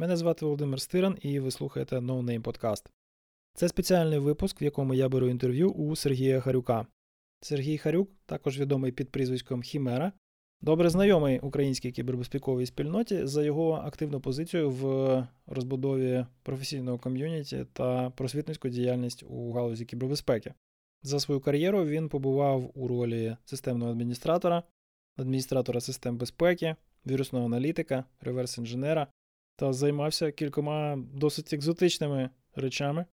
Мене звати Володимир Стиран і ви слухаєте No Name Podcast. Це спеціальний випуск, в якому я беру інтерв'ю у Сергія Харюка. Сергій Харюк, також відомий під прізвиськом Хімера, добре знайомий українській кібербезпековій спільноті за його активну позицію в розбудові професійного ком'юніті та просвітницьку діяльність у галузі кібербезпеки. За свою кар'єру він побував у ролі системного адміністратора, адміністратора систем безпеки, вірусного аналітика, реверс-інженера та займався кількома досить екзотичними речами,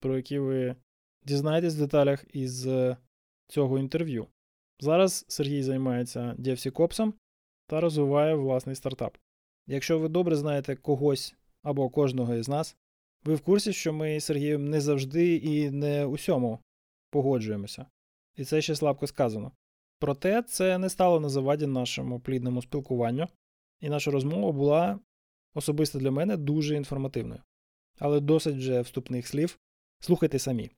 про які ви дізнаєтесь в деталях із цього інтерв'ю. Зараз Сергій займається DevSecOps та розвиває власний стартап. Якщо ви добре знаєте когось або кожного із нас, ви в курсі, що ми з Сергієм не завжди і не усьому погоджуємося. І це ще слабко сказано. Проте це не стало на заваді нашому плідному спілкуванню, і наша розмова була особисто для мене дуже інформативною. Але досить вже вступних слів. Слухайте самі.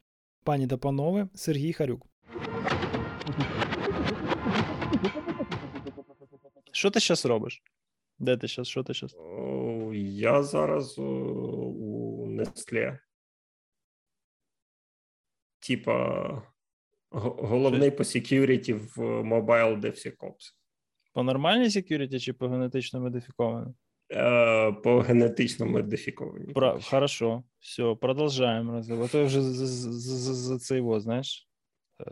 Пані та панове, Сергій Харюк. Що ти зараз робиш? Де ти зараз? Що ти зараз? Я зараз у Nestle. Типа головний по security в Mobile DevSecOps. По нормальній security чи по генетично модифікованій? Е, по генетично модифікованій. Про... Хорошо, все, продовжаємо розговор. А то вже за, за, за це його, знаєш,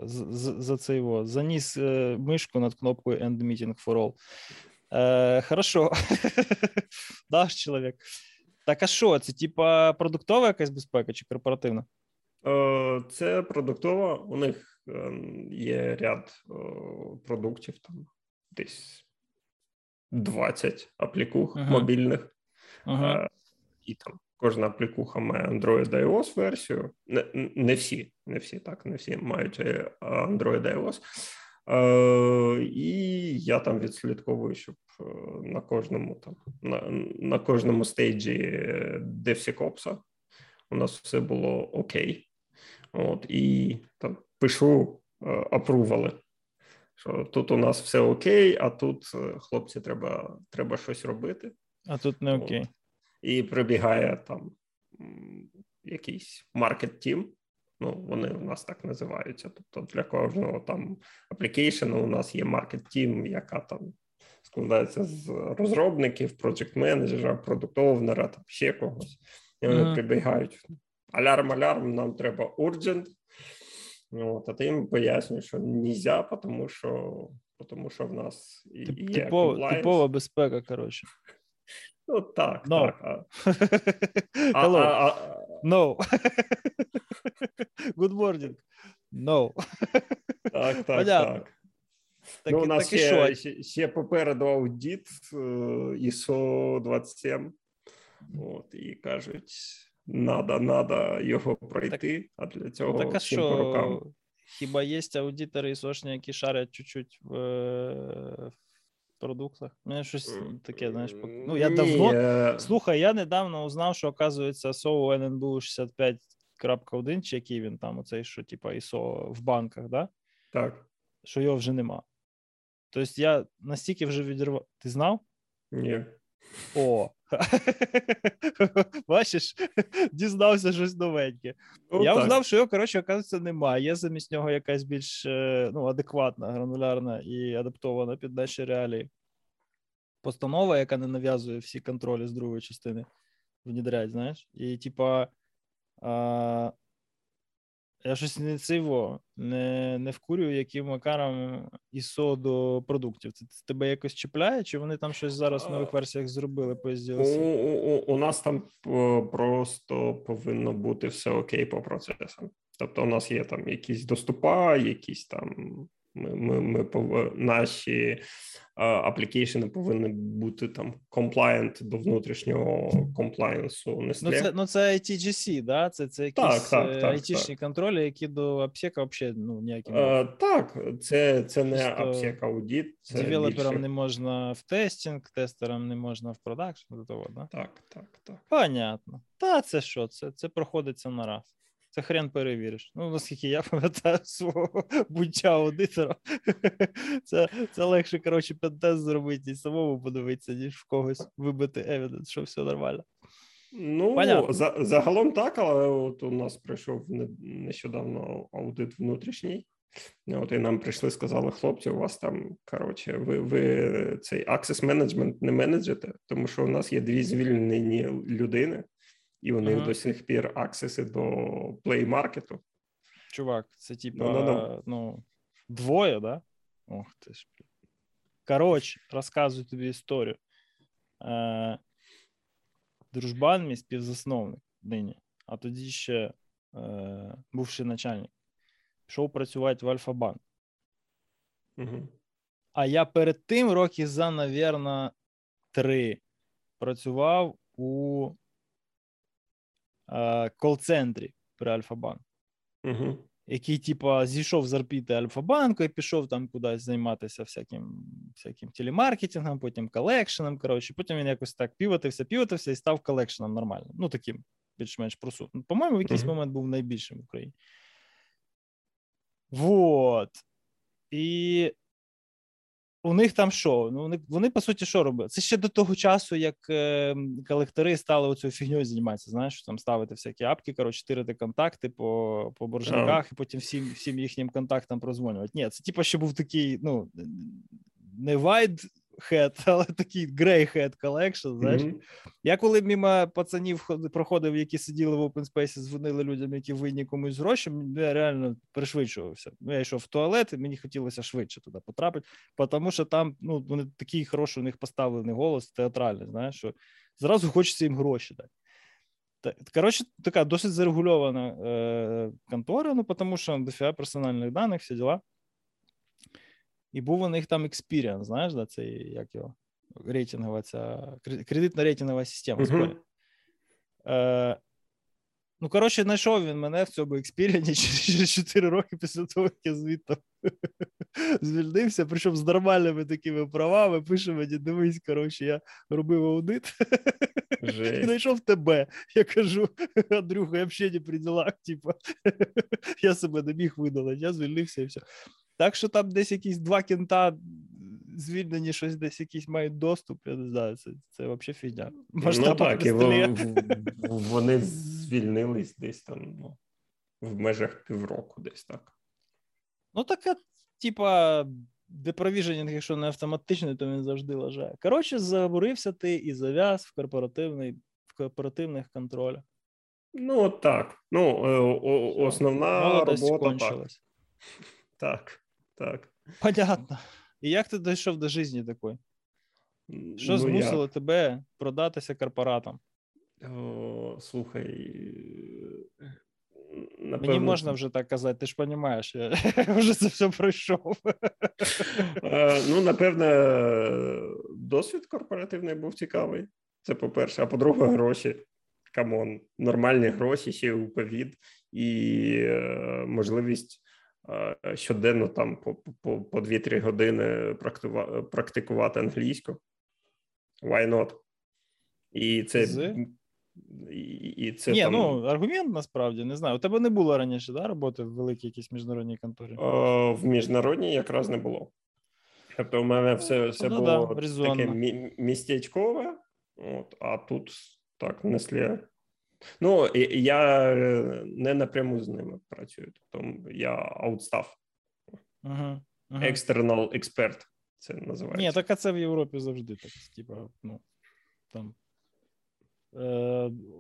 за, за це його. Заніс е, мишку над кнопкою End Meeting for All. Е, Хорошо. Даш чоловік. Так, а що? Це типа продуктова якась безпека чи корпоративна? Це продуктова. У них є ряд продуктів там десь 20 аплікух uh-huh. мобільних. Uh-huh. І там кожна аплікуха має Android iOS версію. Не не всі, не всі так, не всі мають е, Android iOS. Е, І я там відслідковую, щоб на кожному там на на кожному stage і DevSecOps у нас все було окей. От, І там пишу approve али що тут у нас все окей, а тут е, хлопці треба треба щось робити. А тут не окей. От. І прибігає там якийсь market team. Ну, вони у нас так називаються. Тобто для кожного там аплікейшену у нас є маркет тім, яка там складається з розробників, проджект менеджера, продукт овнера там ще когось. І вони uh-huh. прибігають. Алярм, алярм, нам треба urgent, От, а ти їм пояснюєш, що нельзя, тому що тому що в нас є Типова, типова безпека, коротше. Ну, так, no. так. А... Hello. А, а, No. Good morning. No. Так, так, Понятно. так. Так, ну, У нас так ще, ще, ще попереду аудіт е, ISO 27. От, І кажуть, надо, надо його пройти, так, а для цього так, а що, по рукам. Хіба є аудитори і сошні, які шарять чуть-чуть в, в продуктах? Мене щось таке, знаєш, ну я Ні. давно. Слухай, я недавно узнав, що оказується SOU NNBU 65.1, чи який він там, оцей, що типа ISO в банках, да? Так. Що його вже нема. Тобто я настільки вже відірвав. Ти знав? Ні. О, бачиш, дізнався щось новеньке. Ну, я узнав, що його, коротше, оказується, немає. Є замість нього якась більш е, ну, адекватна, гранулярна і адаптована під наші реалії. Постанова, яка не нав'язує всі контролі з другої частини, внідрять, знаєш. І, типа, а, я щось не циво, не не вкурюю, яким макаром ІСО до продуктів. Це тебе якось чіпляє, чи вони там щось зараз в нових версіях зробили по SDLC? У, у, у нас там просто повинно бути все окей по процесам. Тобто, у нас є там якісь доступа, якісь там Ми, ми, ми пов... Наші application и повинні бути там compliant до внутрішнього комплаєнсу Ну, це ну, це ITGC, да? Це це якісь так, так, так, айтішні контролі, які до AppSec а взагалі ну, ніякі не Так, це це не AppSec аудит. Це Developer ам більше... не можна в testing, тестерам не можна в production, до того, да? Так, так, так. Понятно. Та це що? Це це проходиться на раз. Це хрен перевіриш. Ну, наскільки я пам'ятаю свого буття аудитора, це це легше, коротше, пентест зробити і самому подивитися, ніж в когось вибити евіденс, що все нормально. Ну, за, загалом так, але от у нас прийшов нещодавно аудит внутрішній. От і нам прийшли, сказали, хлопці, у вас там коротше, ви ви цей access management не менеджете, тому що у нас є дві звільнені людини і у них ага. до сих пір аксеси до плей-маркету. Чувак, це типа no, no, no. ну, двоє, да? Ох ти ж. Коротше, розказую тобі історію. Е, Дружбан, мій співзасновник нині, а тоді ще е, бувший начальник, пішов працювати в Альфа-банк. Угу. А я перед тим роки за, навірно, три працював у кол-центрі при Альфа-банку, угу. який, типа, зійшов з орбіти Альфа-банку і пішов там кудись займатися всяким всяким телемаркетингом, потім колекшеном. Коротше, потім він якось так півотився, півотився і став колекшеном нормальним. Ну, таким більш-менш просутним. По-моєму, в якийсь угу. момент був найбільшим в Україні. Вот. І у них там що? Ну вони вони по суті що робили? Це ще до того часу, як е, колектори стали оцю фігньою займатися. Знаєш, там ставити всякі апки, коротше, тирити контакти по по боржниках, oh. і потім всім всім їхнім контактам прозвонювати. Ні, це типу, ще був такий, ну не wide head, але такий grey head collection, знаєш. Mm-hmm. Я коли мимо пацанів проходив, які сиділи в open space, дзвонили людям, які винні комусь гроші, я реально пришвидшувався. Ну, я йшов в туалет, і мені хотілося швидше туди потрапити, тому що там ну, вони такий хороший у них поставлений голос, театральний, знаєш, що зразу хочеться їм гроші дати. Коротше, така досить зарегульована е, контора, ну, тому що дофіга персональних даних, всі діла. І був у них там Experian, знаєш, да, цей, як його, рейтингова ця кредитна рейтингова система. Uh-huh. Е, Ну, коротше, знайшов він мене в цьому Experian і через 4 роки після того, як я звідти звільнився, причому з нормальними такими правами, пише мені, дивись, коротше, я робив аудит і знайшов тебе. Я кажу, Андрюха, я взагалі не при ділах, типу, я себе не міг видалити, я звільнився і все. Так що там десь якісь два кінта звільнені, щось десь якісь мають доступ. Я не знаю, це це взагалі фігня. Ну так, і вони звільнились десь там ну, в межах півроку, десь так. Ну, така, типа, депровіженінг, якщо не автоматичний, то він завжди лежає. Коротше, забурився ти і зав'яз в корпоративний, в корпоративних контролях. Ну, так. Ну, е, основна Молодость робота кончилась. Так. так. Так. Понятно. І як ти дійшов до житті такої? Що ну, змусило я... тебе продатися корпоратам? О, Слухай. Напевно... Мені можна вже так казати, ти ж розумієш, я вже це все пройшов. Ну, напевне, досвід корпоративний був цікавий. Це по-перше, а по-друге, гроші. Come on, нормальні гроші ще у ковід і е, можливість щоденно там по по, по 2-3 години практикувати англійську. Why not? І це З? І, і це Ні, там... ну аргумент насправді не знаю. У тебе не було раніше да, роботи в великій якійсь міжнародній конторі? О, в міжнародній якраз не було. Тобто, у мене все все ну, було да, таке містечкове, от, а тут так неслі Ну, я е, не напряму з ними працюю, тобто я аутстав. Ага, ага. External експерт. Це називається. Ні, так а це в Європі завжди так. Типа, ну, там е,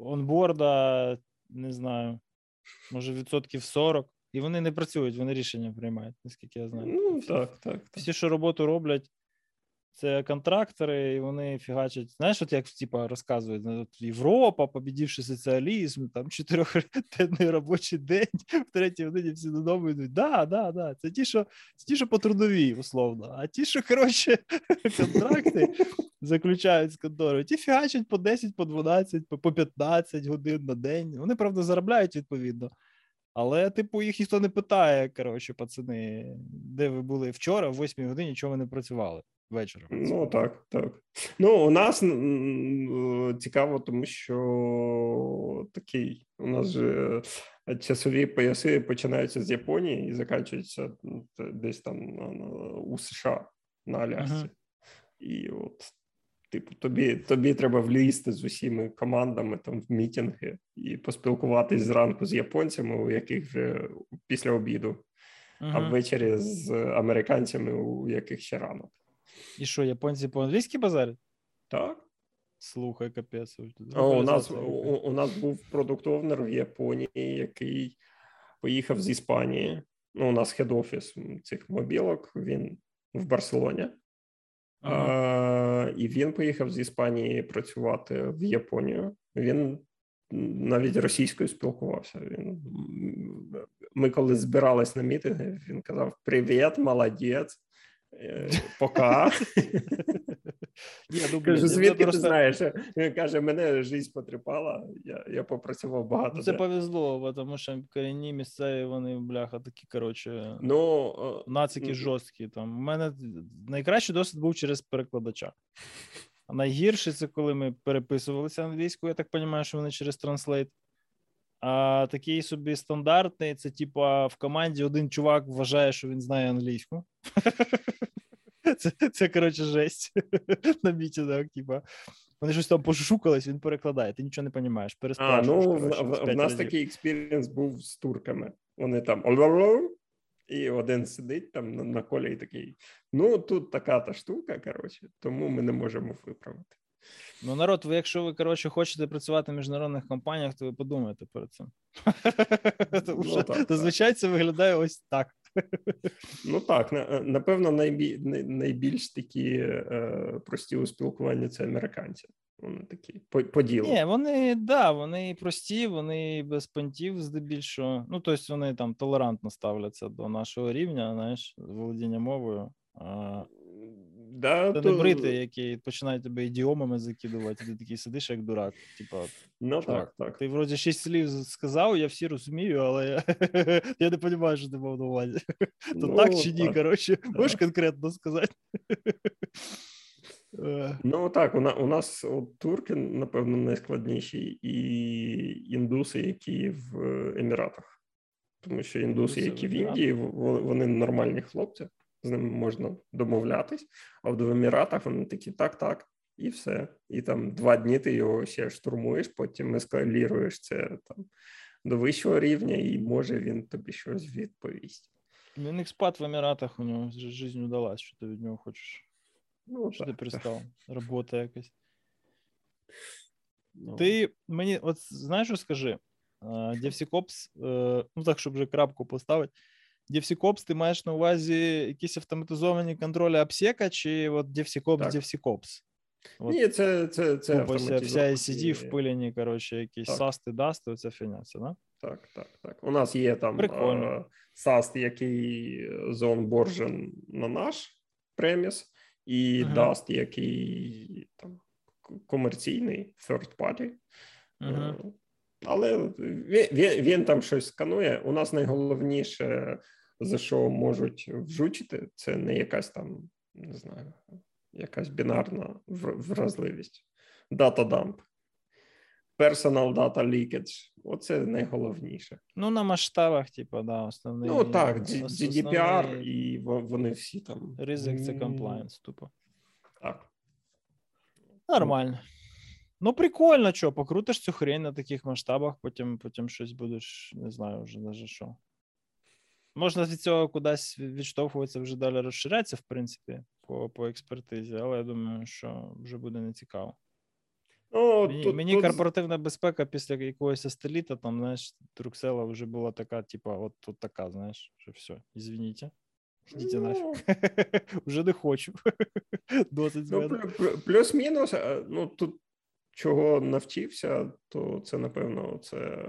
онборда, не знаю, може, відсотків 40, і вони не працюють, вони рішення приймають, наскільки я знаю. Ну, так, так. так. Всі, що роботу роблять, це контрактори, і вони фігачать. Знаєш, от як типа розказують, ну, от Європа, побідівши соціалізм, там чотирьохденний робочий день, в третій годині всі додому йдуть. Да, да, да. Це ті, що це ті, що по трудовій, условно. А ті, що коротше, контракти заключають з конторою, ті фігачать по 10, по 12, по 15 годин на день. Вони правда заробляють відповідно. Але, типу, їх ніхто не питає, коротше, пацани, де ви були вчора, в 8 годині, чого ви не працювали вечором. Ну, так, так. Ну, у нас цікаво, тому що такий у нас же часові пояси починаються з Японії і закінчуються десь там у США на Алясці. Uh-huh. І от Типу, тобі тобі треба влізти з усіми командами там в мітинги і поспілкуватись зранку з японцями, у яких вже після обіду, uh-huh. а ввечері з американцями, у яких ще ранок. І що, японці по-англійськи базарять? Так. Слухай, капець. О, у нас у, у нас був продуктовнер в Японії, який поїхав з Іспанії. Ну, у нас хед-офіс цих мобілок. Він в Барселоні. А, І він поїхав з Іспанії працювати в Японію. Він навіть російською спілкувався. Він ми коли збирались на мітинги, він казав: Привіт, молодець. Е, пока. Я думаю, Кажу, звідки просто... ти знаєш? Він каже, мене життя потріпала, я я попрацював багато. Ну, це повезло, тому що корінні місцеві, вони, бляха, такі, коротше, ну, нацики жорсткі. Там. У мене найкращий досвід був через перекладача. А найгірше це коли ми переписувалися англійською, я так розумію, що вони через Translate. А такий собі стандартний, це типа в команді один чувак вважає, що він знає англійську. Це, це коротше, жесть на meeting ах, типа. Вони щось там пошукались, він перекладає, ти нічого не розумієш. А, ну, коротше, в, в, в нас такий experience був з турками. Вони там і один сидить там на, на call і і такий. Ну, тут така та штука, коротше, тому ми не можемо виправити. Ну, народ, ви, якщо ви коротше хочете працювати в міжнародних компаніях, то ви подумайте перед цим. Тому ну, що зазвичай це виглядає ось так. Ну так, напевно, найбіль, найбільш такі е, прості у спілкуванні це американці. Вони такі по, по ділу. Ні, вони да, вони прості, вони без понтів здебільшого. Ну, тобто вони там толерантно ставляться до нашого рівня, знаєш, володіння мовою. Да, Це то... не брити, які починають тебе ідіомами закидувати, ти такий сидиш, як дурак. Типа, ну так, так. Ти вроді шість слів сказав, я всі розумію, але я, я не розумію, що ти мав на увазі. То ну, так чи ні, коротше, можеш конкретно сказати. Е. Ну так, у, у нас от, турки, напевно, найскладніші, і індуси, які в Еміратах. Тому що індуси, які в Індії, вони нормальні хлопці з ним можна домовлятись, а в Еміратах вони такі так, так, і все. І там два дні ти його ще штурмуєш, потім ескаліруєш це там до вищого рівня, і може він тобі щось відповість. Він експат в Еміратах, у нього життя вдалась, що ти від нього хочеш. Ну, Що так, ти пристав? Робота якась. Ну. Ти мені, от знаєш, що скажи? DevSecOps, е, ну так, щоб вже крапку поставити. DevSecOps, ти маєш на увазі якісь автоматизовані контролі обсека, чи от DevSecOps, так. DevSecOps? От, Ні, це це, це вся ICD впилені, коротше, якісь састи, дасти, оця фігня, це, да? Так, так, так. У нас є там uh, SAST, який заонборжен на наш преміс, і uh-huh. Dust, який там комерційний, third party. Uh-huh. Але він, він, він там щось сканує. У нас найголовніше за що можуть вжучити, це не якась там, не знаю, якась бінарна вразливість. Дата-дамп. Personal data leakage. Оце найголовніше. Ну, на масштабах, типу, да, основний. Ну так, GDPR, основний... і вони всі там. Ризик це compliance, тупо. Так. Нормально. Ну, прикольно, що, покрутиш цю хрень на таких масштабах, потім потім щось будеш, не знаю, вже навіть що. Можна від цього кудись відштовхуватися, вже далі розширятися, в принципі, по по експертизі, але я думаю, що вже буде нецікаво. Ну, Мені, тут, мені тут... корпоративна безпека після якогось астеліта, там, знаєш, Труксела вже була така, типа, от, от така, знаєш, що все, ізвініть. Йдіть ну... нафіг. Вже не хочу. Досить ну, Плюс-мінус, ну тут чого навчився, то це, напевно, це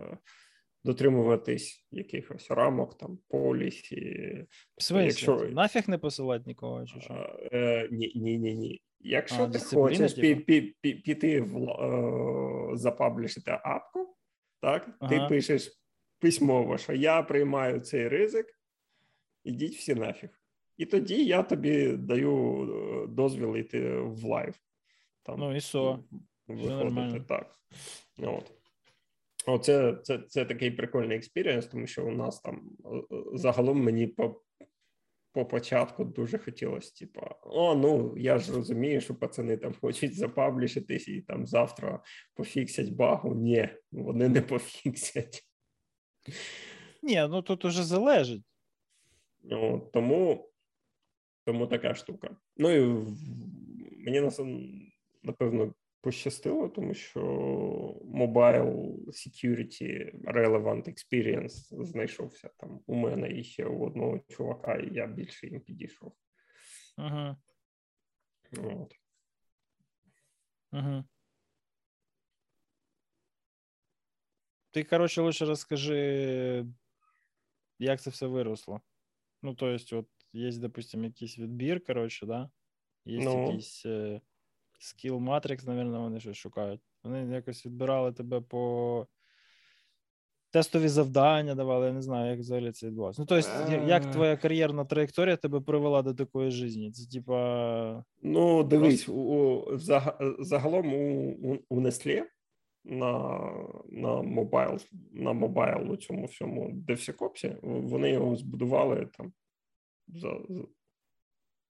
дотримуватись якихось рамок, там, полісі. Якщо... Нафіг не посилати нікого? чи що? Е, Ні, ні, ні, ні. Якщо а, ти хочеш пі- пі- пі- піти в е, за publish ити апку, так, ага. ти пишеш письмово, що я приймаю цей ризик, ідіть всі нафіг. І тоді я тобі даю е, дозвіл йти в live. Там, Ну і що? Виходити так. От. Оце це, це такий прикольний experience, тому що у нас там е, е, загалом мені по по початку дуже хотілося, типа, о, ну я ж розумію, що пацани там хочуть запаблішитись і там завтра пофіксять багу. Ні, вони не пофіксять. Ні, ну тут уже залежить. Ну, Тому тому така штука. Ну і мені напевно пощастило, тому що Mobile Security Relevant Experience знайшовся там у мене і ще у одного чувака, і я більше їм підійшов. Ага. От. Ага. Ти, коротше, лише розкажи, як це все виросло. Ну, то есть, от є, допустим, якийсь відбір, коротше, да? Є ну. якийсь. Е, Skill Matrix, напевно, вони щось шукають. Вони якось відбирали тебе по тестові завдання давали, я не знаю, як взагалі це відбувалося. Ну, тобто, як е. твоя кар'єрна траєкторія тебе привела до такої житті? Це типа. Ну, дивись, у, загалом у, у, у Nestle на на мобайл, на мобайл у цьому всьому DevSecOps, вони його збудували там за,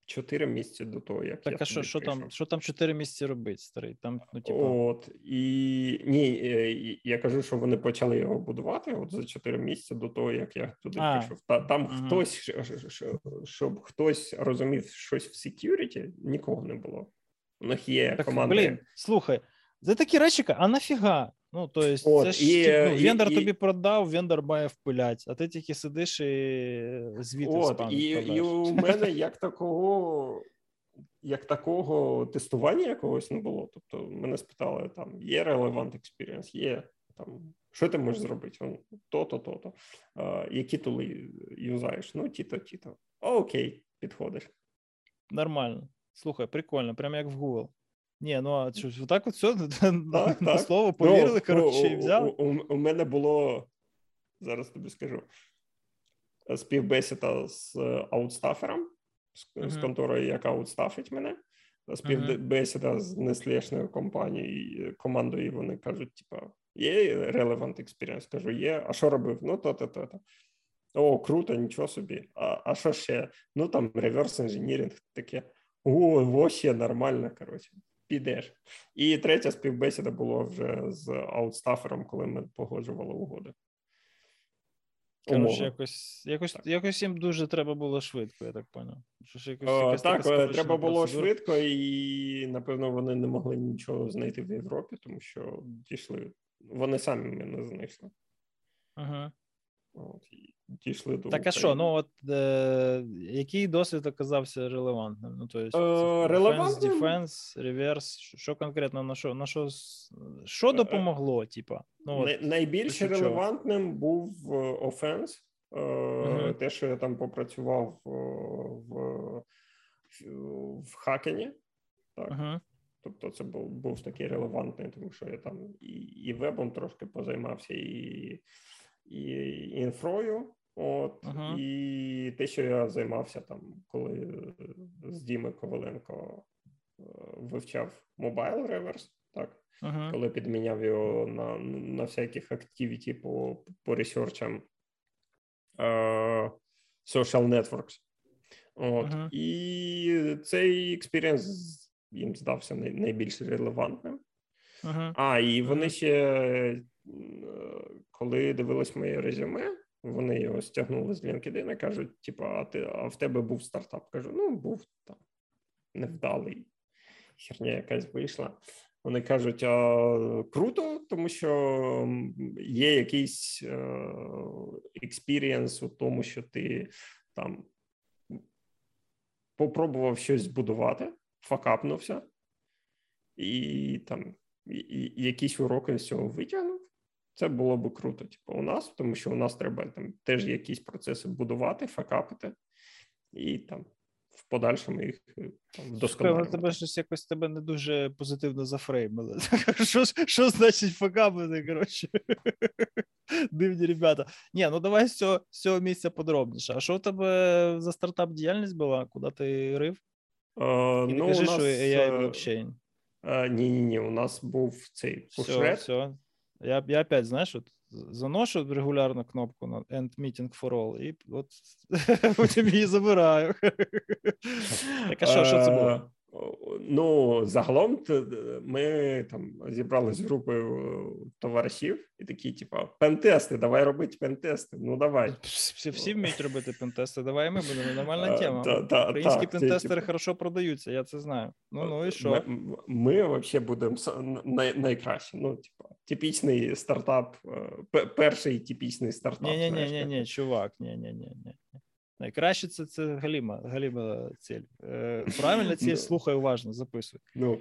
Чотири місяці до того, як так, я а що що там що там чотири місяці робить, старий? Там, ну, типу... От і ні, е, я кажу, що вони почали його будувати от за чотири місяці до того, як я туди а, пішов. Та там угу. хтось щоб хтось розумів щось в security, нікого не було. У них є так, команда. Блін, слухай, це такі речі, а нафіга? Ну, то есть, От, це ж і, ну, вендор і, тобі продав, вендор має впилять, а ти тільки сидиш і звідти От, і, і у мене як такого як такого тестування якогось не було. Тобто мене спитали, там є relevant experience, є там, що ти можеш зробити? То-то, то-то. А, які тули юзаєш? Ну, ті-то, ті-то. Окей, підходиш. Нормально. Слухай, прикольно, прямо як в Google. Ні, ну а що, так от все так, на слово повірили, ну, коротше, і взяли. У, у, у мене було зараз тобі скажу співбесіда з аутстафером, з, uh-huh. з конторою, яка аутстафить мене. Співбесіда uh-huh. з неслішною компанією, командою, і вони кажуть: типа, є relevant experience? Кажу, є. А що робив? Ну, то-то, то-то. О, круто, нічого собі. А а що ще? Ну там реверс інженіринг таке. О, вообще нормально, коротше підеш. І третя співбесіда була вже з аутстафером, коли ми погоджували угоди. Коротше, якось якось, якось їм дуже треба було швидко, я так поняв. Що якось, О, так, е, треба було процедура. швидко, і напевно вони не могли нічого знайти в Європі, тому що дійшли. Вони самі мене знайшли. Ага. От, і дійшли до Так, а що, ну от е, який досвід оказався релевантним? Ну, то есть, е, релевантним? Defense, реверс, що конкретно на що, на що, що е, допомогло, типа? Ну, от, Найбільш релевантним чого? був офенс, е, uh те, що я там попрацював в, в Хакені, так. uh Тобто це був був такий релевантний, тому що я там і і вебом трошки позаймався, і і інфрою. От ага. і те, що я займався там, коли з Діми Коваленко е, вивчав Mobile Reverse, так ага. коли підміняв його на на всяких активіті по по ресерчам uh, social networks. От ага. і цей experience їм здався найбільш релевантним. А, і вони ще коли дивились моє резюме, вони його стягнули з LinkedIn і кажуть: типу, а ти а в тебе був стартап? Кажу, ну був там невдалий, херня якась вийшла. Вони кажуть, а круто, тому що є якийсь experience у тому, що ти там попробував щось збудувати, fuckup нувся, і там і, і якісь уроки з цього витягнув. Це було б круто, типу, у нас, тому що у нас треба там теж якісь процеси будувати, fuckup ити, і там в подальшому їх е, вдосконалювати. тебе щось якось тебе не дуже позитивно за frame или. Що що значить fuckup ити, коротше? Дивні ребята. Ні, ну давай з цього, з цього місця подробніше. А що у тебе за стартап діяльність була? Куди ти рив? Uh, І ну, кажи, нас, що AI блокчейн. Ні, ні, ні, у нас був цей пушред. Все, все. Я я опять, знаєш, от заношу регулярно кнопку на End Meeting for All, і от потім її забираю. Так а що, що це було? Е, Ну, загалом ми там зібрали з групою товаришів і такі, типу, пентести, давай робити пентести. Ну давай. Всі всі вміють робити пентести. Давай ми будемо нормальна тема. Да, да, Українські так, пентестери типу... хорошо продаються, я це знаю. Ну ну і що? Ми, ми взагалі будемо най, найкраще. Ну, типу, типічний стартап, е, перший типічний стартап. Ні, ні, ні, ні, ні, чувак, ні, ні, ні, ні. Найкраще це це галіма, галіма ціль. Е, Правильна ціль, слухай уважно, записуй. Ну.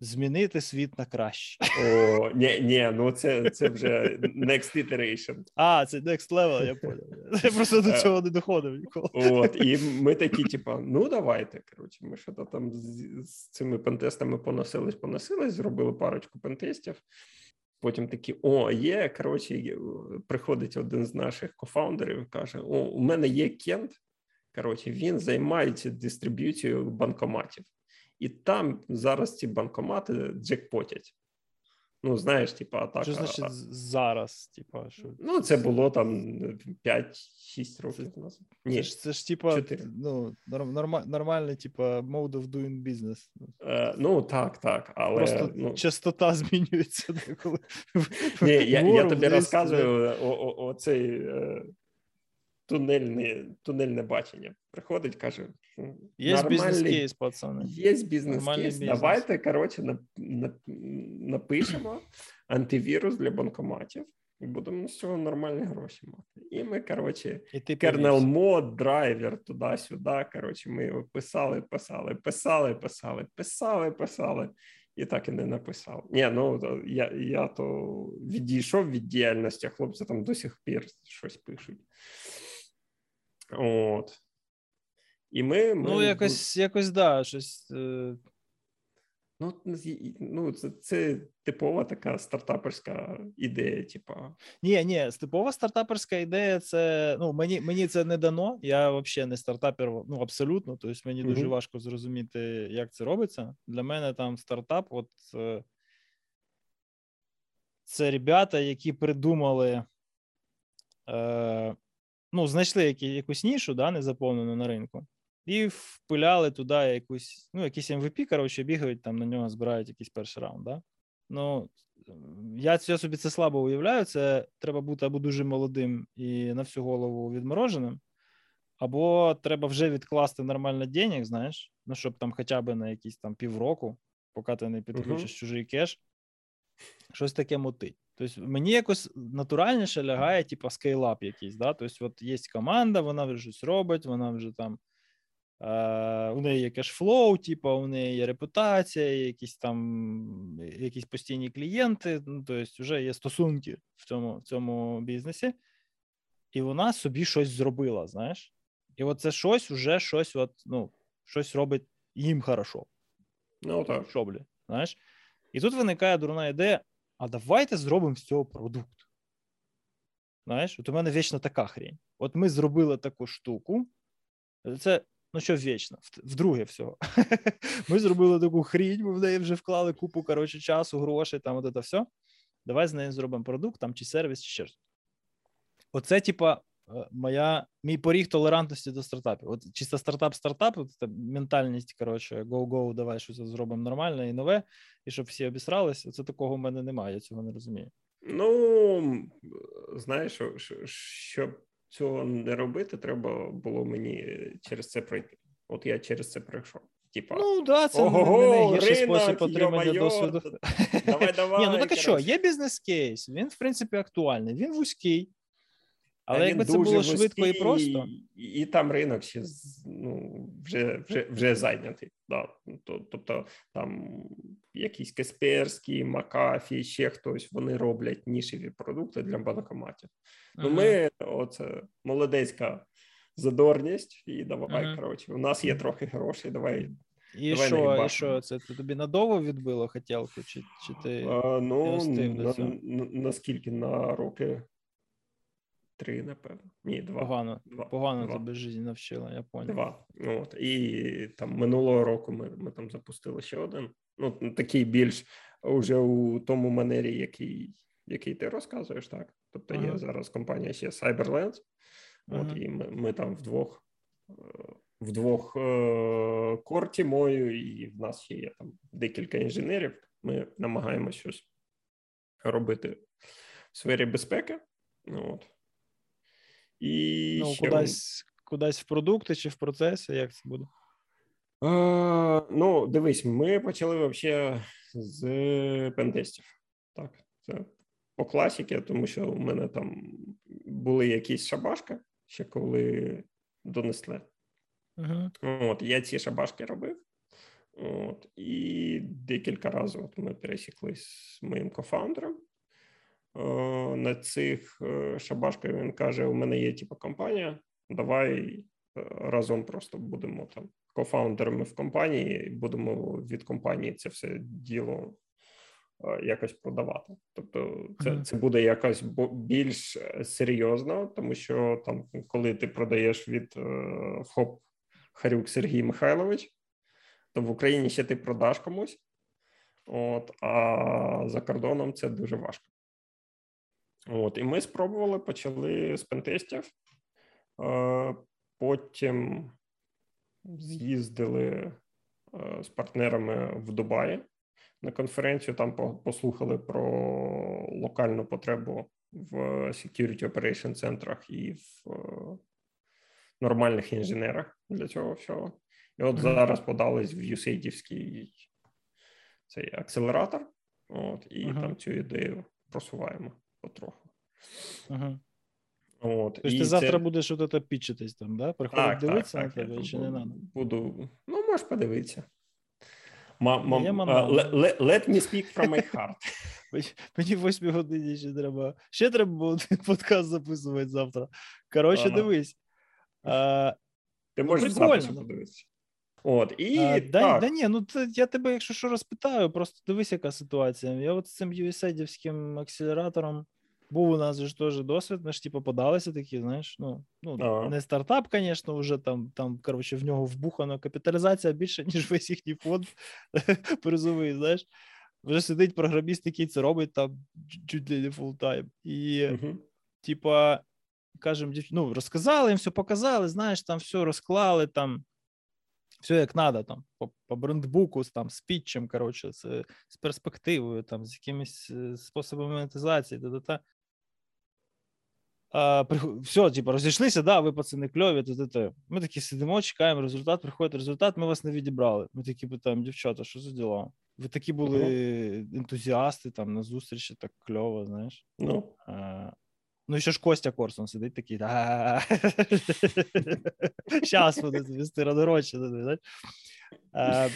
Змінити світ на краще. О, ні, ні, ну це це вже next iteration. А, це next level, я понял. Я просто до е, цього не доходив ніколи. От, І ми такі, типу, ну давайте. Коротше, ми що то там з, з цими пентестами поносились, поносились, зробили парочку пентестів. Потім такі: о, є. Коротше, приходить один з наших кофаундерів і каже: О, у мене є кент. Коротше, він займається дистриб'юцією банкоматів, і там зараз ці банкомати джекпотять. Ну, знаєш, типа, так. Що значить зараз? Типа, що... Ну, це було там 5-6 років назад. Ні, Це ж, це ж типа, ну, норм, нормальний, типа, mode of doing business. Е, ну, так, так. але... Просто ну... частота змінюється. Коли... Ні, я я тобі розказую оцей е, тунельне тунельне бачення. Приходить, каже: Є бізнес-кейс, пацани. Є бізнес-кейс. Давайте, коротше, напишемо антивірус для банкоматів. І будемо з цього нормальні гроші мати. І ми, коротше, kernel mode, драйвер, туди-сюди. Коротше, ми його писали, писали, писали, писали, писали, писали, і так і не написав. Ні, ну я я то відійшов від діяльності, а хлопці там до сих пір щось пишуть. От. І ми. ми Ну, якось, якось, да, щось. Е... Ну, ну це, це типова така стартаперська ідея, типа. Ні, ні, типова стартаперська ідея, це ну мені мені це не дано. Я взагалі не стартапер, ну абсолютно. Тобто мені дуже важко зрозуміти, як це робиться. Для мене там стартап, от е, це ребята, які придумали. Е, ну, знайшли які, якусь нішу, да, не заповнену на ринку, і впиляли туди якусь, ну, якийсь MVP, коротше, бігають там на нього, збирають якийсь перший раунд. Да? Ну, я, я собі це слабо уявляю. Це треба бути або дуже молодим і на всю голову відмороженим, або треба вже відкласти нормально денег, знаєш, ну, щоб там хоча б на якісь там півроку, поки ти не підключиш uh-huh. чужий кеш, щось таке мутить. Тобто мені якось натуральніше лягає, типу, скейлап якийсь. Да? Тобто, от є команда, вона вже щось робить, вона вже там. Е, у неї є кешфлоу, типу, у неї є репутація, якісь там якісь постійні клієнти, ну, тобто вже є стосунки в цьому в цьому бізнесі, і вона собі щось зробила, знаєш. І от це щось вже щось, от, ну, щось робить їм хорошо. Ну, так. Шоблі, знаєш. І тут виникає дурна ідея: а давайте зробимо з цього продукт. Знаєш, от у мене вічно така хрінь. От ми зробили таку штуку. Це, ну що вічно, вдруге всього. Ми зробили таку хрінь, ми в неї вже вклали купу коротше, часу, грошей, там от це все. Давай з нею зробимо продукт, там, чи сервіс, чи ще щось. Оце, типа, моя, мій поріг толерантності до стартапів. От чисто стартап-стартап, це ментальність, коротше, go-go, давай щось зробимо нормальне і нове, і щоб всі обісрались. Це такого в мене немає, я цього не розумію. Ну, знаєш, щоб цього не робити, треба було мені через це пройти. От я через це пройшов. Типа, ну да, це найгірший спосіб отримання досвіду. Давай, давай. Ні, ну так а що, є бізнес-кейс, він, в принципі, актуальний, він вузький. Але якби це було вузький, швидко і просто. І, і там ринок ще ну, вже вже, вже зайнятий. Да. Тобто там якісь Касперські, Макафі, ще хтось вони роблять нішеві продукти для банкоматів. Uh-huh. Ну, Ми оце молодецька задорність, і давай, uh-huh. коротше, у нас є трохи грошей, давай. І давай що, і що, це ти тобі надовго відбило хотілку, чи чи ти а, ну, на, на, наскільки на роки три, напевно. Ні, два. Погано два. погано два. тебе життя навчила, я понял. Два. От. І там минулого року ми ми там запустили ще один. Ну, такий більш уже у тому манері, який який ти розказуєш, так. Тобто ага. є зараз компанія ще Cyberlands, ага. от, і ми ми там вдвох е, вдвох е- корті мою, і в нас ще є там декілька інженерів. Ми намагаємося щось робити в сфері безпеки. Ну, от. І ну, ще... кудись кудись в продукти чи в процеси, як це буде? А, Ну, дивись, ми почали взагалі з пентестів. Так, це по класіки, тому що у мене там були якісь шабашки, ще коли донесли. Uh-huh. От, Я ці шабашки робив. От, І декілька разів от ми пересіклись з моїм кофаундером. Е, на цих е, шабашках він каже: у мене є типу компанія, давай е, разом просто будемо там кофаундерами в компанії, і будемо від компанії це все діло якось продавати. Тобто, це це буде якось більш серйозно, тому що там, коли ти продаєш від ФОП Харюк Сергій Михайлович, то в Україні ще ти продаш комусь, от а за кордоном це дуже важко. От, І ми спробували, почали з пентестів, потім з'їздили з партнерами в Дубаї на конференцію. Там послухали про локальну потребу в security operation центрах і в нормальних інженерах для цього всього. І от зараз подались в USAID цей акселератор, от, і uh-huh. там цю ідею просуваємо потроху. Ага. От, Тобто і ти завтра будеш от пічитись там, да? Приходить дивитися так, на тебе чи не треба? Буду, ну, можеш подивитися. Мам, uh, let, let me speak from my heart. Мені в 8 годині ще треба. Ще треба було подкаст записувати завтра. Коротше, дивись. А, Ти можеш ну, завтра подивитися. От, і а, да, да ні, ну це, я тебе, якщо що розпитаю, просто дивись, яка ситуація. Я от з цим USAID-івським акселератором був у нас ж теж досвід, ми ж типу подалися такі, знаєш, ну ну ага. не стартап, звісно, вже там, там, коротше, в нього вбухано капіталізація більше, ніж весь їхній фонд призовий, знаєш. Вже сидить програміст, який це робить там чуть ли не full-time. І, uh типа, кажемо, ну, розказали їм все, показали, знаєш, там все розклали, там все як надо, там, по, по brand book у, там, з pitch ем, коротше, з, з перспективою, там, з якимись е, способами монетизації, та-та-та. А, все, типу, розійшлися, да, ви пацани кльові, то, то, то. Ми такі сидимо, чекаємо результат, приходить результат, ми вас не відібрали. Ми такі питаємо, дівчата, що за діла? Ви такі були uh-huh. ентузіасти там на зустрічі, так кльово, знаєш. Ну, а, ну і ще ж Костя Корсон сидить такий. Щас буде вести радорочі. А,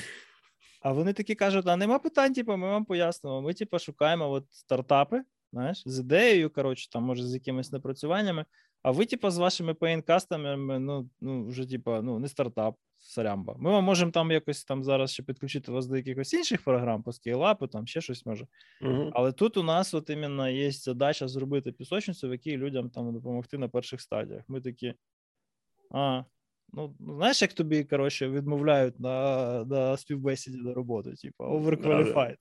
а вони такі кажуть: а нема питань, типу, ми вам пояснимо. Ми, типу, шукаємо от стартапи знаєш, з ідеєю, коротше, там, може, з якимись напрацюваннями. А ви, типу, з вашими пейнкастами, ну, ну, вже, типу, ну, не стартап, сарямба. Ми вам можемо там якось там зараз ще підключити вас до якихось інших програм, по скейлапу, там ще щось може. uh Але тут у нас от іменно є задача зробити пісочницю, в якій людям там допомогти на перших стадіях. Ми такі. А, Ну, знаєш, як тобі, коротше, відмовляють на на співбесіді на роботу, типу, overqualified.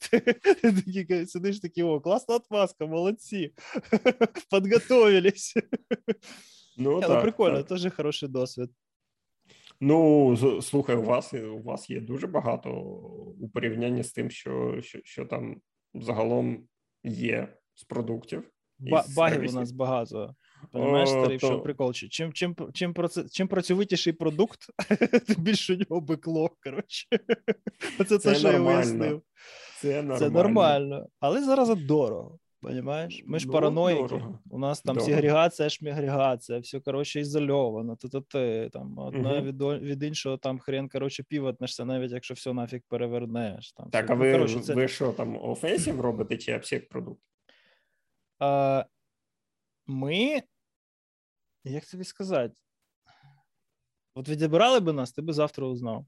Ти сидиш такий, о, класна отмазка, молодці. Подготовились. Ну, так, прикольно, теж хороший досвід. Ну, слухай, у вас у вас є дуже багато у порівнянні з тим, що що, що там загалом є з продуктів. Ба- багів у нас багато. Понимаєш, старий, що прикол? Чим чим, чим, чим працьовитіший продукт, тим більше у нього беклог, коротше. Це те, що я вияснив. Це нормально. Це нормально. Але зараз дорого. Понимаєш? Ми ж ну, параноїки. Дорого. У нас там дорого. сегрегація, шмігрегація, все коротше ізольовано. то ти там одне угу. від від іншого там хрен коротше півотнешся, навіть якщо все нафіг перевернеш. Там, Так, все. а ну, ви коротше, це... ви що там офенсів робите чи обсек продукт? А, Ми. Як тобі сказати? От відібрали би нас, ти би завтра узнав.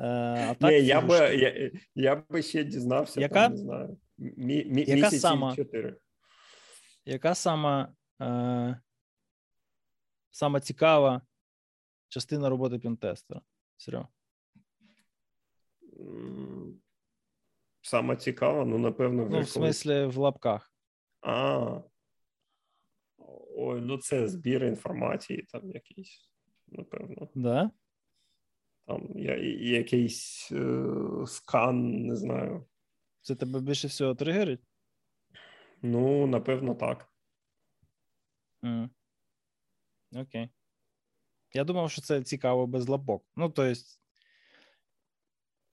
Е, а так, Ні, я би я, я би ще дізнався, яка, там, не знаю. Мі, мі, яка сама, 4. Яка сама е, сама цікава частина роботи пінтестера? Серйозно? Сама цікава, ну, напевно. Ну, в смислі, в лапках. А. Ой, ну це збір інформації там якийсь, напевно. Да? Там я, якийсь е, скан, не знаю. Це тебе більше всього тригерить? Ну, напевно, так. Mm. Окей. Я думав, що це цікаво без лапок. Ну, то есть,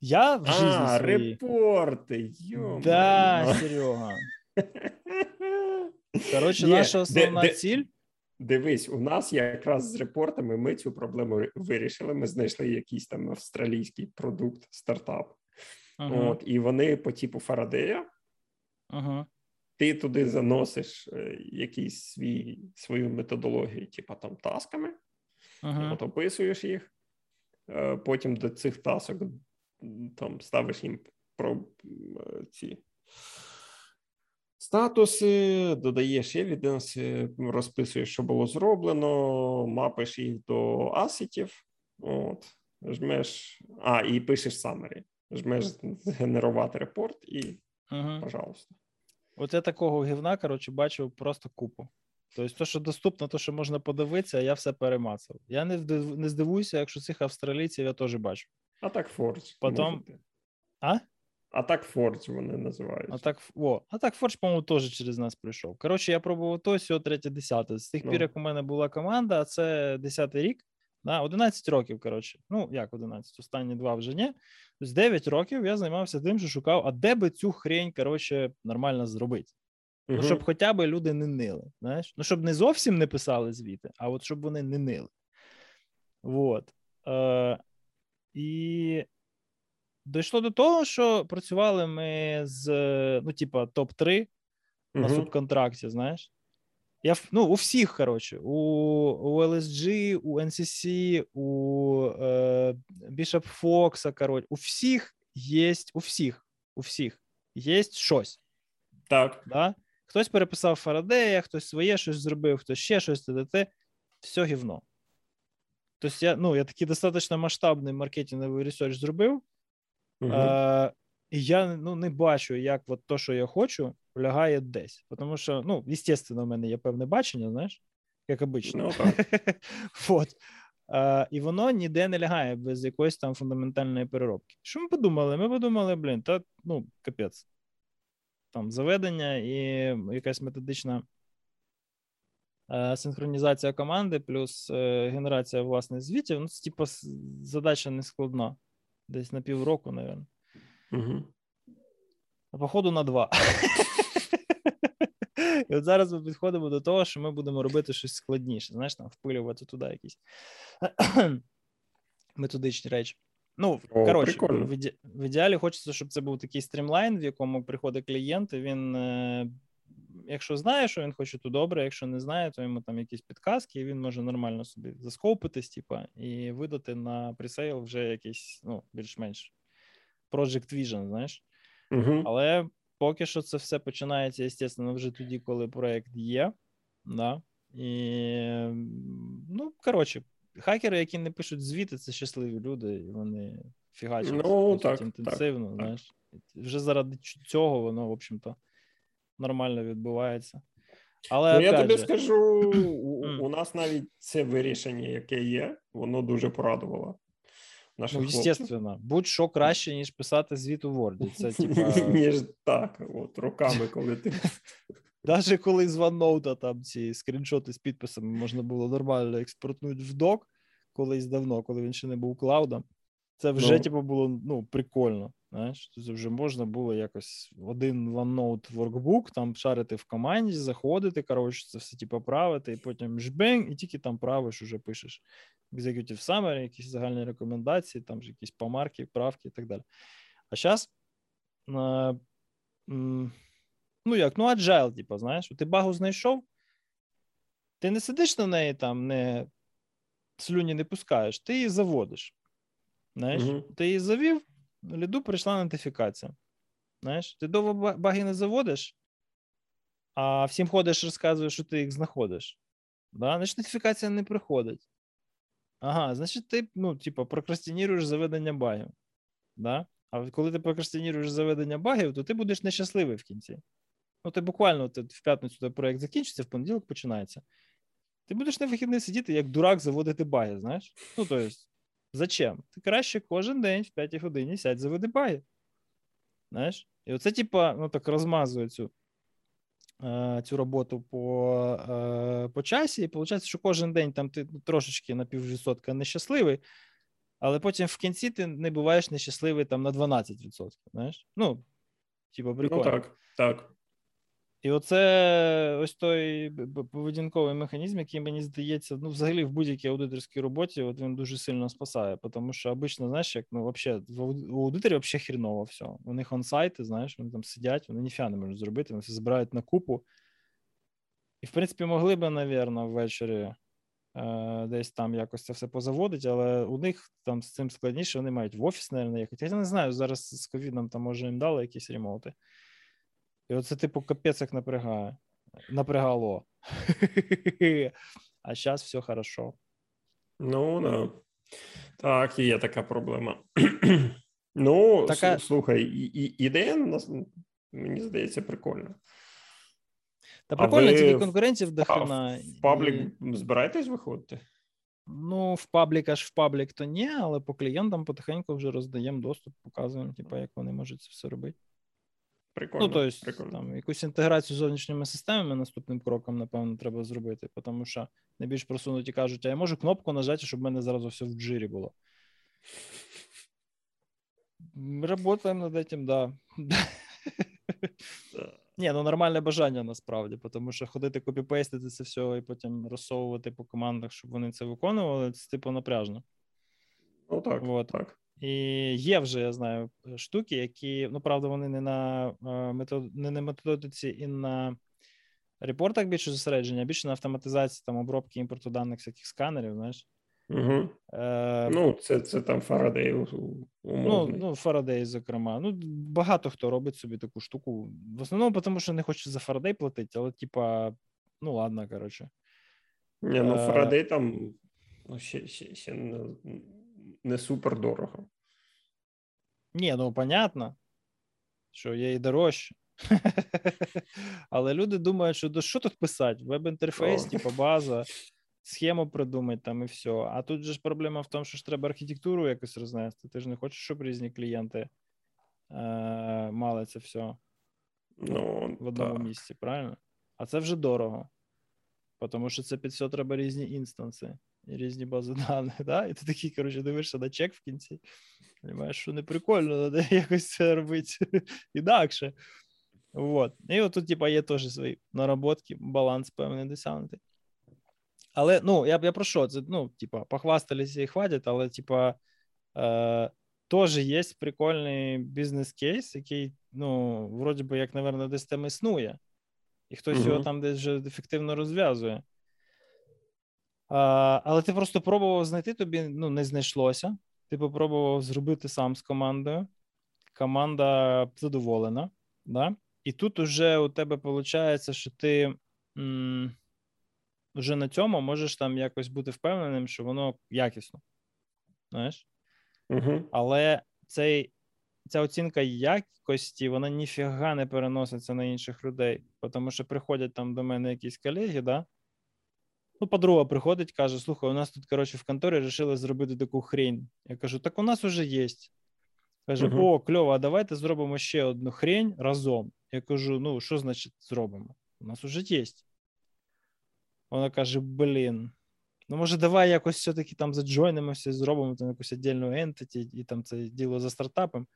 я в житті А, своїй... репорти, йо Да, Серега. Коротше, наша основна де, ціль. Дивись, у нас якраз з репортами ми цю проблему вирішили. Ми знайшли якийсь там австралійський продукт, стартап. Uh-huh. От, І вони по типу Фарадея. Uh-huh. Ти туди заносиш е, якийсь свій, свою методологію, типу там тасками, uh-huh. от описуєш їх, е, потім до цих тасок там ставиш їм про е, ці статуси, додаєш евіденси, розписуєш, що було зроблено, мапиш їх до асетів, от, жмеш, а, і пишеш summary. Жмеш згенерувати репорт і, угу. пожалуйста. От я такого гівна, коротше, бачив просто купу. Тобто, то, що доступно, то, що можна подивитися, я все перемацав. Я не не здивуюся, якщо цих австралійців я теж бачу. А так Фордж. Потом... А? А так Фордж вони називають. А так, о, а так Фордж, по-моєму, теж через нас прийшов. Коротше, я пробував то, сьо, третє, десяте. З тих ну. пір, як у мене була команда, а це 10 рік, да, 11 років, коротше. Ну, як 11, останні два вже ні. З 9 років я займався тим, що шукав, а де би цю хрень, коротше, нормально зробити. Ну, щоб хоча б люди не нили. знаєш? Ну, щоб не зовсім не писали звіти, а от щоб вони не нили. Вот. Е, І дійшло до того, що працювали ми з ну, типа, топ-3 на субконтракті, знаєш. Я ну, у всіх, коротше, у у LSG, у NCC, у е, Bishop Fox, коротше, у всіх є, у всіх, у всіх є щось. Так. Да? Хтось переписав Фарадея, хтось своє щось зробив, хтось ще щось, т.д. все гівно. Тобто, я ну, я такий достатньо масштабний маркетинговий research зробив, угу. е, і я ну, не бачу, як от то, що я хочу, лягає десь. Тому що, ну, звісно, в мене є певне бачення, знаєш, як обычно. Ну, вот. Uh, і воно ніде не лягає без якоїсь там фундаментальної переробки. Що ми подумали? Ми подумали, блін, та ну, капець. Там заведення і якась методична uh, синхронізація команди, плюс uh, генерація власних звітів. Ну, це, типу, задача не складна. Десь на півроку, мабуть. Угу. А походу на два. І от зараз ми підходимо до того, що ми будемо робити щось складніше, знаєш, там впилювати туди якісь методичні речі. Ну, О, коротше, в, іде... в ідеалі хочеться, щоб це був такий streamline, в якому приходить клієнт, і він, е... якщо знає, що він хоче, то добре. Якщо не знає, то йому там якісь підказки, і він може нормально собі за scope итись, типа, і видати на presale вже якийсь, ну, більш-менш Project Vision, знаєш. Угу. Але поки що це все починається, звісно, вже тоді, коли проект є. Да? І, ну, коротше, хакери, які не пишуть звіти, це щасливі люди, і вони фігачать ну, так, інтенсивно. Так, знаєш. Вже заради цього воно, в общем-то, нормально відбувається. Але ну, я тобі скажу, у, у нас навіть це вирішення, яке є, воно дуже порадувало наших Ну, естественно, будь-що краще, ніж писати звіт у Word. Це типа... Ніж так, от руками, коли ти. Навіть коли з OneNote там ці скріншоти з підписами можна було нормально експортнути в док колись давно, коли він ще не був клаудом. Це вже, ну. типу, було ну, прикольно. Знаєш, Це вже можна було якось один OneNote workbook, там шарити в команді, заходити, коротше, це все типу, правити, і потім жбень, і тільки там правиш, уже пишеш executive summary, якісь загальні рекомендації, там ж якісь помарки, правки і так далі. А зараз, ну як, ну agile, типу, знаєш, ти багу знайшов, ти не сидиш на неї там, не слюні не пускаєш, ти її заводиш. Знаєш, угу. Ти її завів, ліду прийшла нотифікація. Знаєш, Ти довго баги не заводиш, а всім ходиш, розказуєш, що ти їх знаходиш. Да? Значить, нотифікація не приходить. Ага, значить, ти ну, типу, прокрастиніруєш заведення багів. Да? А коли ти прокрастиніруєш заведення багів, то ти будеш нещасливий в кінці. Ну, ти буквально ти, в п'ятницю той проєкт закінчиться, в понеділок починається. Ти будеш на вихідний сидіти, як дурак, заводити баги, знаєш? Ну, тобто, зачем? Ти краще кожен день в 5 годині сядь заведи баги. Знаєш? І оце, типа, ну так розмазує цю цю роботу по е, по часі, і виходить, що кожен день там ти трошечки на піввідсотка нещасливий, але потім в кінці ти не буваєш нещасливий там на 12%. Знаєш? Ну, типу, прикольно. Ну, так, так. І оце ось той поведінковий механізм, який мені здається, ну, взагалі в будь-якій аудиторській роботі, от він дуже сильно спасає. Тому що обично, знаєш, як ну, вообще, у аудиторів взагалі хріново все. У них онсайти, знаєш, вони там сидять, вони ніфіга не можуть зробити, вони все збирають на купу. І, в принципі, могли би, навірно, ввечері е, десь там якось це все позаводити, але у них там з цим складніше, вони мають в офіс, навірно, їхати. Я не знаю, зараз з ковідом там може їм дали якісь ремоути. І оце, типу, капець як напрягає. Напрягало. А зараз всё хорошо. Ну, да. Так, є така проблема. Ну, така... слухай, і, ідея мені здається, прикольна. Та прикольно, тільки конкуренців до. В паблік і... збираєтесь виходити? Ну, в паблік аж в паблік то ні, але по клієнтам потихеньку вже роздаємо доступ, показуємо, типу, як вони можуть це все робити. Прикольно. Ну, тобто, там якусь інтеграцію з зовнішніми системами наступним кроком, напевно, треба зробити, тому що найбільш просунуті кажуть, а я можу кнопку нажати, щоб в мене зразу все в джирі було. Работаємо над этим, да. Ні, ну нормальне бажання насправді, тому що ходити копіпейстити це все і потім розсовувати по командах, щоб вони це виконували, це типу напряжно. Ну так. Вот. так. І є вже, я знаю, штуки, які, ну, правда, вони не на е, метод, не на методиці і на репортах більше зосередження, а більше на автоматизації там обробки імпорту даних всяких сканерів, знаєш. Угу. Е, Ну, це це там Фарадей Ну, ну, Фарадей, зокрема. Ну, Багато хто робить собі таку штуку. В основному, тому що не хоче за Фарадей платити, але, типа, ну, ладно, коротше. Ні, ну, Фарадей там ну, ще, ще, ще не супер дорого. Ні, ну понятно, що є і дорожче. Але люди думають, що що тут писати? Веб-інтерфейс, типу база, схему придумати там і все. А тут же ж проблема в тому, що ж треба архітектуру якось рознести. Ти ж не хочеш, щоб різні клієнти е- мали це все ну, в одному місці, правильно? А це вже дорого. Тому що це під все треба різні інстанси різні бази даних, да? і ти такий, коротше, дивишся на чек в кінці. Понимаєш, що не прикольно, треба якось це робити інакше. Вот. І от тут, типа, є теж свої наработки, баланс певний досягнутий. Але ну, я я про що? Це, ну, типа, похвасталися і хватить, але, типа, е, теж є прикольний бізнес-кейс, який, ну, вроді би, як, напевно, десь там існує, і хтось uh-huh. його там десь вже ефективно розв'язує. А, Але ти просто пробував знайти тобі, ну, не знайшлося. Ти попробував зробити сам з командою. Команда задоволена. Да? І тут уже у тебе виходить, що ти м- вже на цьому можеш там якось бути впевненим, що воно якісно. Знаєш? Угу. Але цей, ця оцінка якості, вона ніфіга не переноситься на інших людей. Тому що приходять там до мене якісь колеги, да? Ну, подруга приходить, каже: Слухай, у нас тут, коротше, в конторі вирішили зробити таку хрень. Я кажу: так у нас уже є. Каже: uh-huh. О, кльово, а давайте зробимо ще одну хрень разом. Я кажу: ну, що значить зробимо? У нас уже є. Вона каже: Блін, Ну, може, давай якось все-таки там заджойнимося, зробимо там якусь віддільну entity і там це діло за стартапом.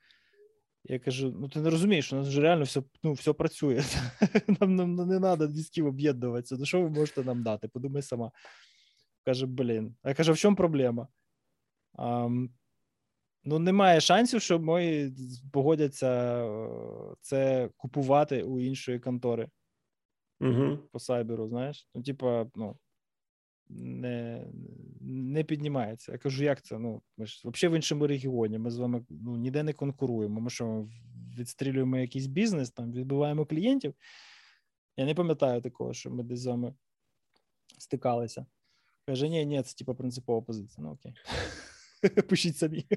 Я кажу: ну ти не розумієш, у нас вже реально все ну, все працює. Нам нам не треба ким об'єднуватися. Ну, що ви можете нам дати? Подумай сама. Каже, блін. Я кажу, в чому проблема? А, Ну, немає шансів, що мої погодяться це купувати у іншої контори угу. по сайберу, знаєш? Ну, типа, ну, не не піднімається. Я кажу, як це? Ну, ми ж взагалі в іншому регіоні. Ми з вами ну, ніде не конкуруємо. Ми що відстрілюємо якийсь бізнес, там відбуваємо клієнтів. Я не пам'ятаю такого, що ми десь з вами стикалися. Каже, ні, ні, це типа принципова позиція. Ну окей. Пишіть самі.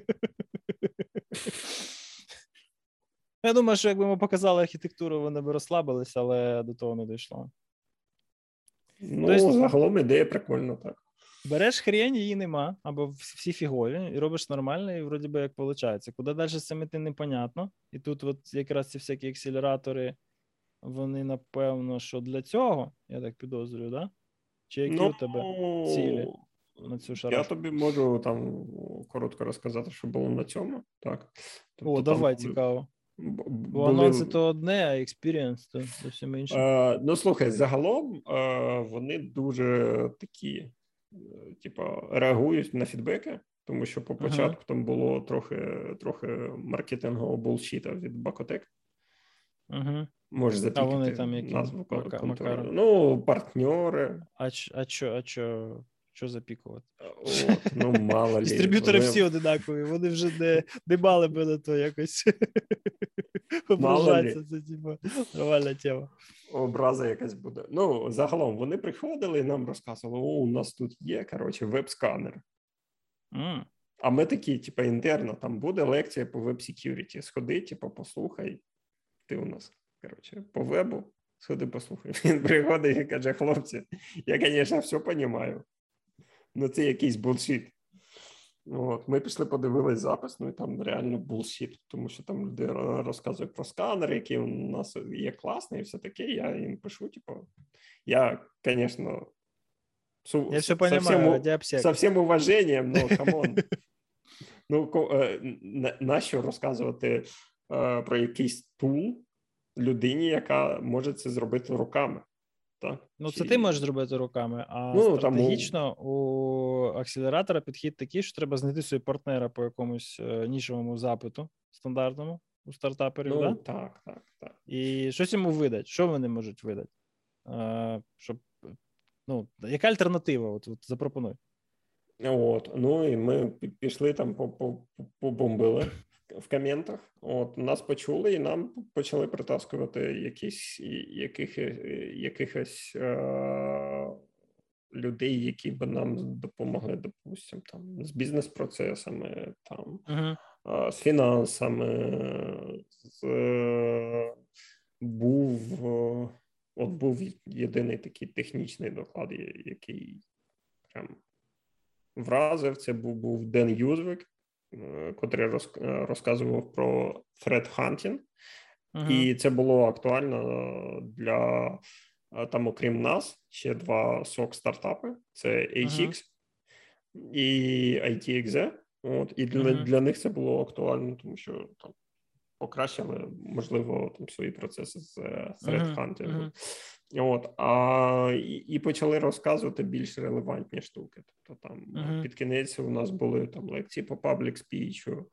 Я думаю, що якби ми показали архітектуру, вони б розслабилися, але до того не дійшло. Ну, тобто, загалом ідея прикольна, так. Береш хрень, її нема, або всі фігові, і робиш нормально, і вроді би як виходить. Куди далі з цим іти непонятно. І тут, от якраз ці всякі акселератори, вони напевно, що для цього, я так підозрюю, да? Чи які ну, у тебе цілі на цю шарашку? Я тобі можу там коротко розказати, що було на цьому. так. Тобто, О, давай, там, цікаво. Бо анонси то одне, а experience то зовсім інше. Е, ну, слухай, загалом е, вони дуже такі, типу, реагують на feedback и, тому що по початку uh-huh. там було трохи трохи маркетингового булшіта від Бакотек. Uh-huh. Можеш запікати а вони там які? назву контори. Ну, партнери. А а що, а що? Що запікувати? От, ну, мало лі. Дистриб'ютори вони... всі одинакові, вони вже не не мали би на то якось ображатися. Це типу, нормальна тема. Образа якась буде. Ну, загалом вони приходили і нам розказували: о, у нас тут є, коротше, веб-сканер. Mm. А ми такі, типу, інтерно, там буде лекція по веб-секюріті. Сходи, типу, послухай. Ти у нас, коротше, по вебу. Сходи, послухай. Він приходить і каже: хлопці, я, звісно, все розумію ну це якийсь булшіт. От, Ми пішли, подивились запис, ну і там реально булшіт, тому що там люди розказують про сканер, який у нас є класний, і все таке. Я їм пишу, типу, я, звісно, су, я всё понимаю, со всім уваженням, ну, come on. Ну, е, нащо розказувати е, про якийсь тул людині, яка може це зробити руками? Так? Ну, це ти можеш зробити руками, а ну, стратегічно там... у акселератора підхід такий, що треба знайти собі партнера по якомусь е, нішовому запиту стандартному у стартаперів. Ну, да? так, так, так. І щось йому видати. Що вони можуть видати? А, щоб, ну, Яка альтернатива? От, от Запропонуй. От, ну і ми пішли там, побомбили в коментах. От нас почули, і нам почали притаскувати якісь яких, якихось е, людей, які б нам допомогли, допустимо, там з бізнес-процесами, там uh-huh. е, з фінансами, з, е, був от був єдиний такий технічний доклад, який прям вразив. Це був був Ден Юзвик. Е, котрий е, розказував про threat hunting. uh і це було актуально для е, там, окрім нас, ще два сок стартапи: це ATX uh і ITXE. От і для для них це було актуально, тому що там покращили, можливо, там свої процеси з threat hunting. От, а і, і почали розказувати більш релевантні штуки. Тобто, там uh-huh. під кінець у нас були там лекції по паблік спічу,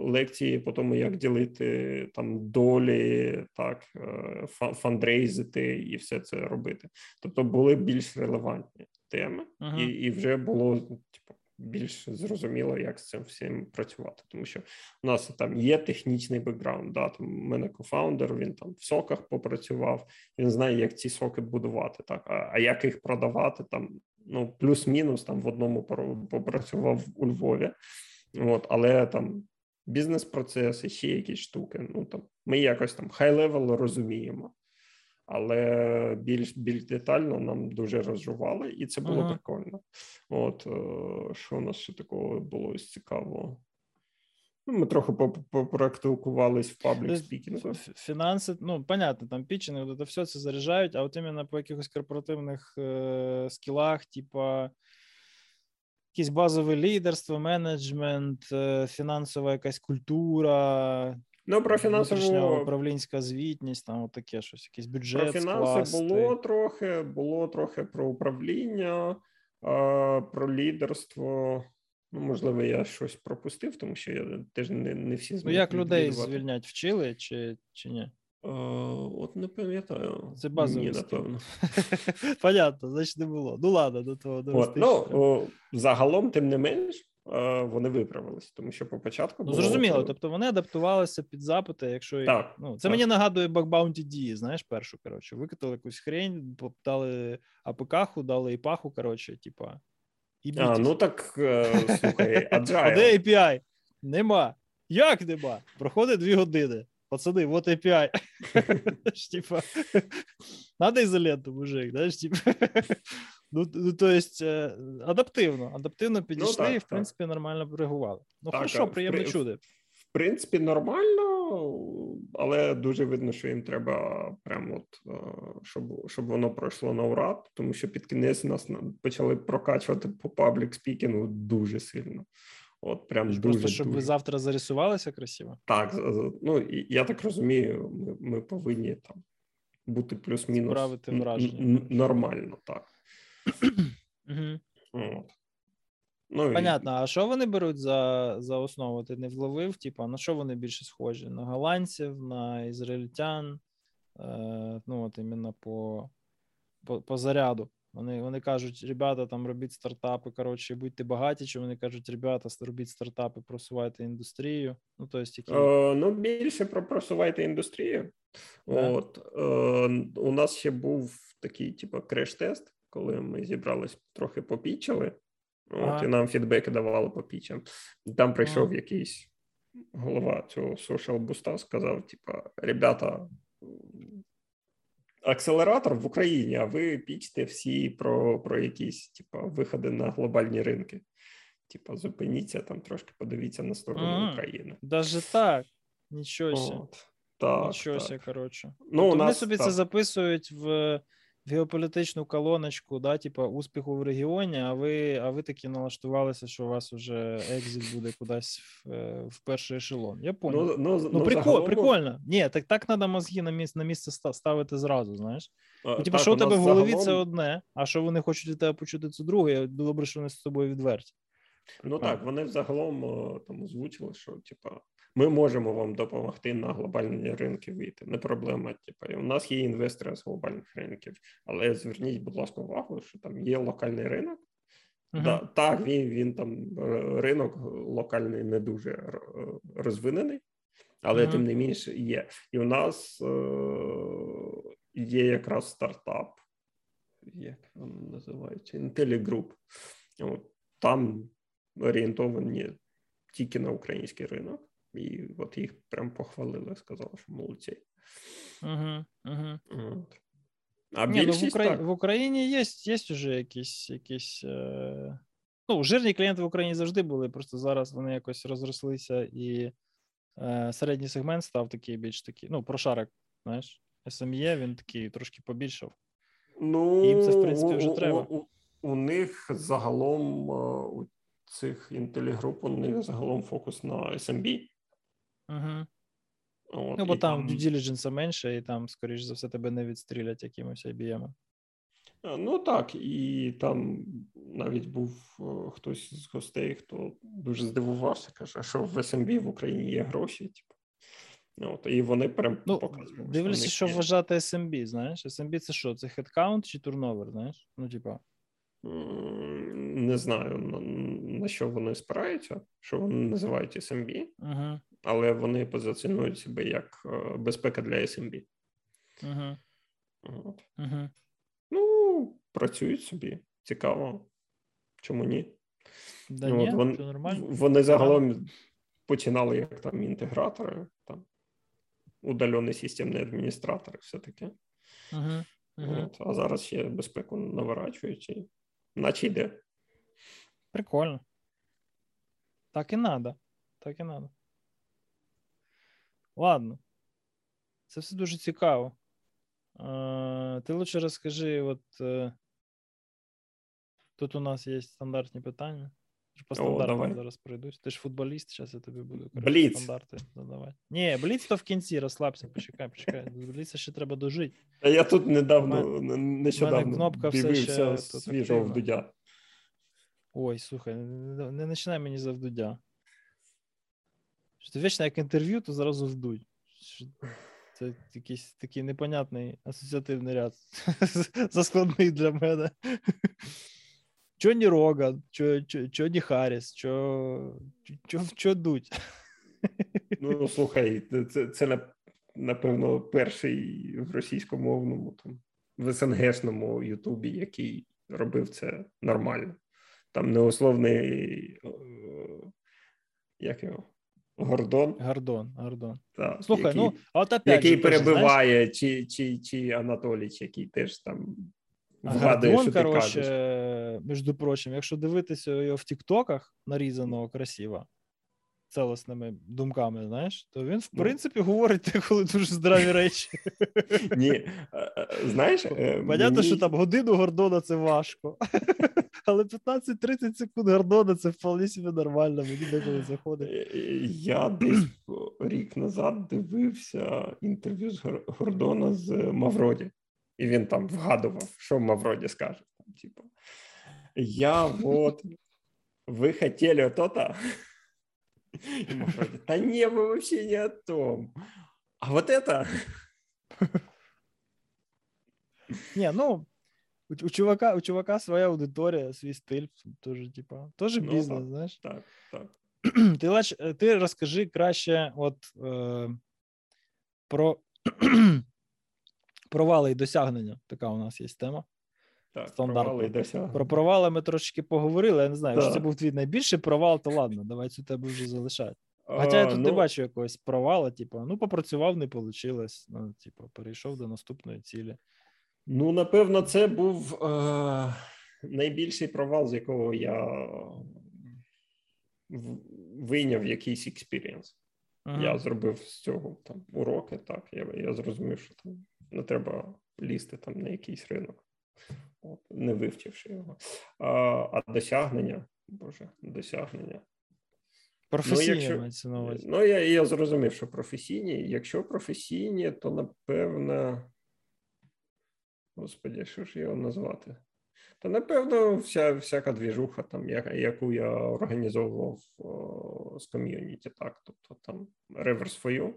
лекції по тому, як ділити там долі, так е, фандрейзити і все це робити. Тобто були більш релевантні теми, uh-huh. і і вже було типу, більш зрозуміло, як з цим всім працювати, тому що у нас там є технічний бекграунд. Да, там у мене co-founder, він там в SOC ах попрацював, він знає, як ці SOC и будувати, так а, а як їх продавати там. Ну, плюс-мінус там в одному попрацював у Львові, от, але там бізнес-процеси, ще якісь штуки. Ну там ми якось там high-level розуміємо але більш більш детально нам дуже розжували, і це було uh-huh. прикольно. От е, що у нас ще такого було із цікавого? Ну, Ми трохи попрактикувались в паблік спікінгу. Фінанси, ну, понятно, там pitching, це все це заряджають, а от іменно по якихось корпоративних е, скілах, типа якесь базове лідерство, менеджмент, е, фінансова якась культура. Ну, про фінансову управлінська звітність, там таке щось, якийсь бюджет. Про фінанси скласти. було трохи, було трохи про управління, про лідерство. Ну, можливо, я щось пропустив, тому що я теж не не всі зміг Ну, як людей звільнять вчили чи чи ні? А, От не пам'ятаю. Це базовий Ні, напевно. Понятно, значить не було. Ну ладно, до того От, Ну, о, Загалом, тим не менш, вони виправилися, тому що по початку ну, було... Ну, зрозуміло, тобто вони адаптувалися під запити, якщо так, ну, це так. мені нагадує бакбаунті дії, знаєш, першу коротше, викатали якусь хрень, дали АПК, дали іпаху, коротше, типа. І а, ну так е, слухай, Agile. А де API? Нема. Як нема? Проходить дві години. Пацани, вот API. Типа, надо ізоленту, мужик, знаєш, типа. Ну, ну, то есть, е, адаптивно, адаптивно ну підійшли ну, так, і, в так. принципі, нормально реагували. Ну, так, хорошо, приємно в, чуди. В принципі, нормально, але дуже видно, що їм треба прямо от, е, щоб щоб воно пройшло на ура, тому що під кінець нас почали прокачувати по паблік спікінгу дуже сильно. От прям дуже, Просто щоб дуже. ви завтра зарисувалися красиво? Так, ну я так розумію, ми ми повинні там бути плюс-мінус Справити враження. нормально, так. От. Ну, Понятно, і... а що вони беруть за за основу? Ти не вловив? Типа, на що вони більше схожі? На голландців, на ізраїльтян? Е, Ну, от іменно по, по, по заряду. Вони вони кажуть, ребята, там робіть стартапи. Коротше, будьте багаті. Чи вони кажуть, ребята, робіть стартапи, просувайте індустрію. Ну, то есть, які... е, ну більше про просувайте індустрію. Да. От е, у нас ще був такий, типу, креш-тест, коли ми зібрались трохи попічили. От. І нам фідбеки давали по пічам. Там прийшов якийсь голова цього social буста, сказав: типа, ребята, акселератор в Україні, а ви пічте всі про про якісь типа, виходи на глобальні ринки. Типа, зупиніться там, трошки подивіться на сторону ага. України. Даже так. Нічого. Так, Нічого, так. коротше. Ну, тобто Вони собі так. це записують в геополітичну колоночку, да, типу, успіху в регіоні, а ви а ви таки налаштувалися, що у вас вже екзит буде кудись в, е, в перший ешелон. Я понял. Ну, ну, ну, ну прикол, загалом... прикольно. Ні, так так треба мозги на місце на місце ставити зразу, знаєш. Ну, типу, що у тебе в голові загалом... це одне, а що вони хочуть від тебе почути, це друге. Добре, що вони з тобою відверті. Ну так, вони взагалом там озвучили, що типа ми можемо вам допомогти на глобальні ринки вийти. Не проблема. Типу, у нас є інвестори з глобальних ринків, але зверніть, будь ласка, увагу, що там є локальний ринок. Uh-huh. Да, Так, він він там ринок локальний не дуже розвинений, але uh-huh. тим не менше є. І у нас е- є якраз стартап, як він називається, IntelliGroup. Там орієнтовані тільки на український ринок. І от їх прям похвалили, сказали, що молодці. Угу, угу. От. А Ні, ну, в, Украї... так. в Україні є є вже якісь якісь. Е... Ну, жирні клієнти в Україні завжди були, просто зараз вони якось розрослися, і е, середній сегмент став такий більш такий. Ну, прошарок, знаєш, SME, він такий трошки побільшав. Ну, Їм це, в принципі, вже треба. У, у, у них загалом е, у цих інтелігруп, у них загалом фокус на SMB. Угу. От, Ну, бо там due diligence менше, і там, скоріш за все, тебе не відстрілять якимось IBM. Ну так, і там навіть був хтось з гостей, хто дуже здивувався, каже, що в SMB в Україні є гроші. Типу. От, І вони прям ну, показували. Дивлюся, що, що вважати SMB, знаєш? SMB це що? Це headcount чи турновер, знаєш? Ну, типа. Не знаю, на, на що вони спираються, що вони називають SMB. Uh-huh але вони позиціонують себе як е, безпека для SMB. Uh-huh. От. Uh-huh. Ну, працюють собі. Цікаво. Чому ні? Да ну, ні, вон, нормально. Вони загалом починали як там інтегратори, там удальені системні адміністратори, все таке. Uh-huh. От, А зараз ще безпеку наворачують, і наче йде. Прикольно. Так і надо. Так і надо. Ладно. Це все дуже цікаво. Е, Ти лучше розкажи, от е, тут у нас є стандартні питання. По стандартам зараз пройдусь. Ти ж футболіст, зараз я тобі буду коротше, стандарти задавати. Ні, бліц то в кінці, розслабся, почекай, почекай. Бліца ще треба дожити. А я тут недавно, нещодавно кнопка все ще свіжого в Дудя. Ой, слухай, не, не починай мені за Вдудя. Що ти вічно як інтерв'ю, то зразу вдуть. Це якийсь такий непонятний асоціативний ряд. Заскладний для мене. Чо не Роган, чо, чо, чо не Харріс, чо, чо, чо дуть. Ну, слухай, це, це напевно, перший в російськомовному там в СНГшному Ютубі, який робив це нормально. Там неусловний як його? Гордон. Гордон, Гордон. Так, Слухай, який, ну, от опять який перебиває, знаєш... чи чи, чи Анатоліч, який теж там вгадує, Гордон, що ти короче, кажеш. між прочим, якщо дивитися його в Тіктоках, нарізаного красиво, целосними думками, знаєш, то він, в ну. принципі, говорить коли дуже здраві речі. Ні, е, е, знаєш, е, Понятно, що там годину Гордона це важко. Але 15-30 секунд Гордона це вполне собі нормально, мені деколи заходить. Я десь рік назад дивився інтерв'ю з Гордона з Мавроді, і він там вгадував, що Мавроді скаже. Типу, Я вот, ви хотіли то-то, и Мавроди, да не, мы вообще не о том. А вот это... Не, ну, у, у чувака у чувака своя аудиторія, свій стиль, теж, типа, теж ну, бізнес, так, знаєш. Так, так. Ти ти розкажи краще, от е, про провали і досягнення. Така у нас є тема. Так, провали Про провали ми трошки поговорили. Я не знаю, якщо це був твій найбільший провал, то ладно, давай цю тебе вже залишати. Хоча я тут ну... не бачу якогось провала, типу, ну, попрацював, не вийшло. Ну, типу, перейшов до наступної цілі. Ну, напевно, це був е- найбільший провал, з якого я вийняв якийсь experience. Ага. Я зробив з цього там уроки. Так, я я зрозумів, що там не треба лізти там на якийсь ринок не вивчивши його. А а досягнення, Боже, досягнення. Професійні ну, якщо, мається на увазі. Ну, я я зрозумів, що професійні. Якщо професійні, то напевно. Господи, що ж його назвати? Та напевно, вся всяка двіжуха, там, яку я організовував о, з ком'юніті, так. Тобто там Reverse for You,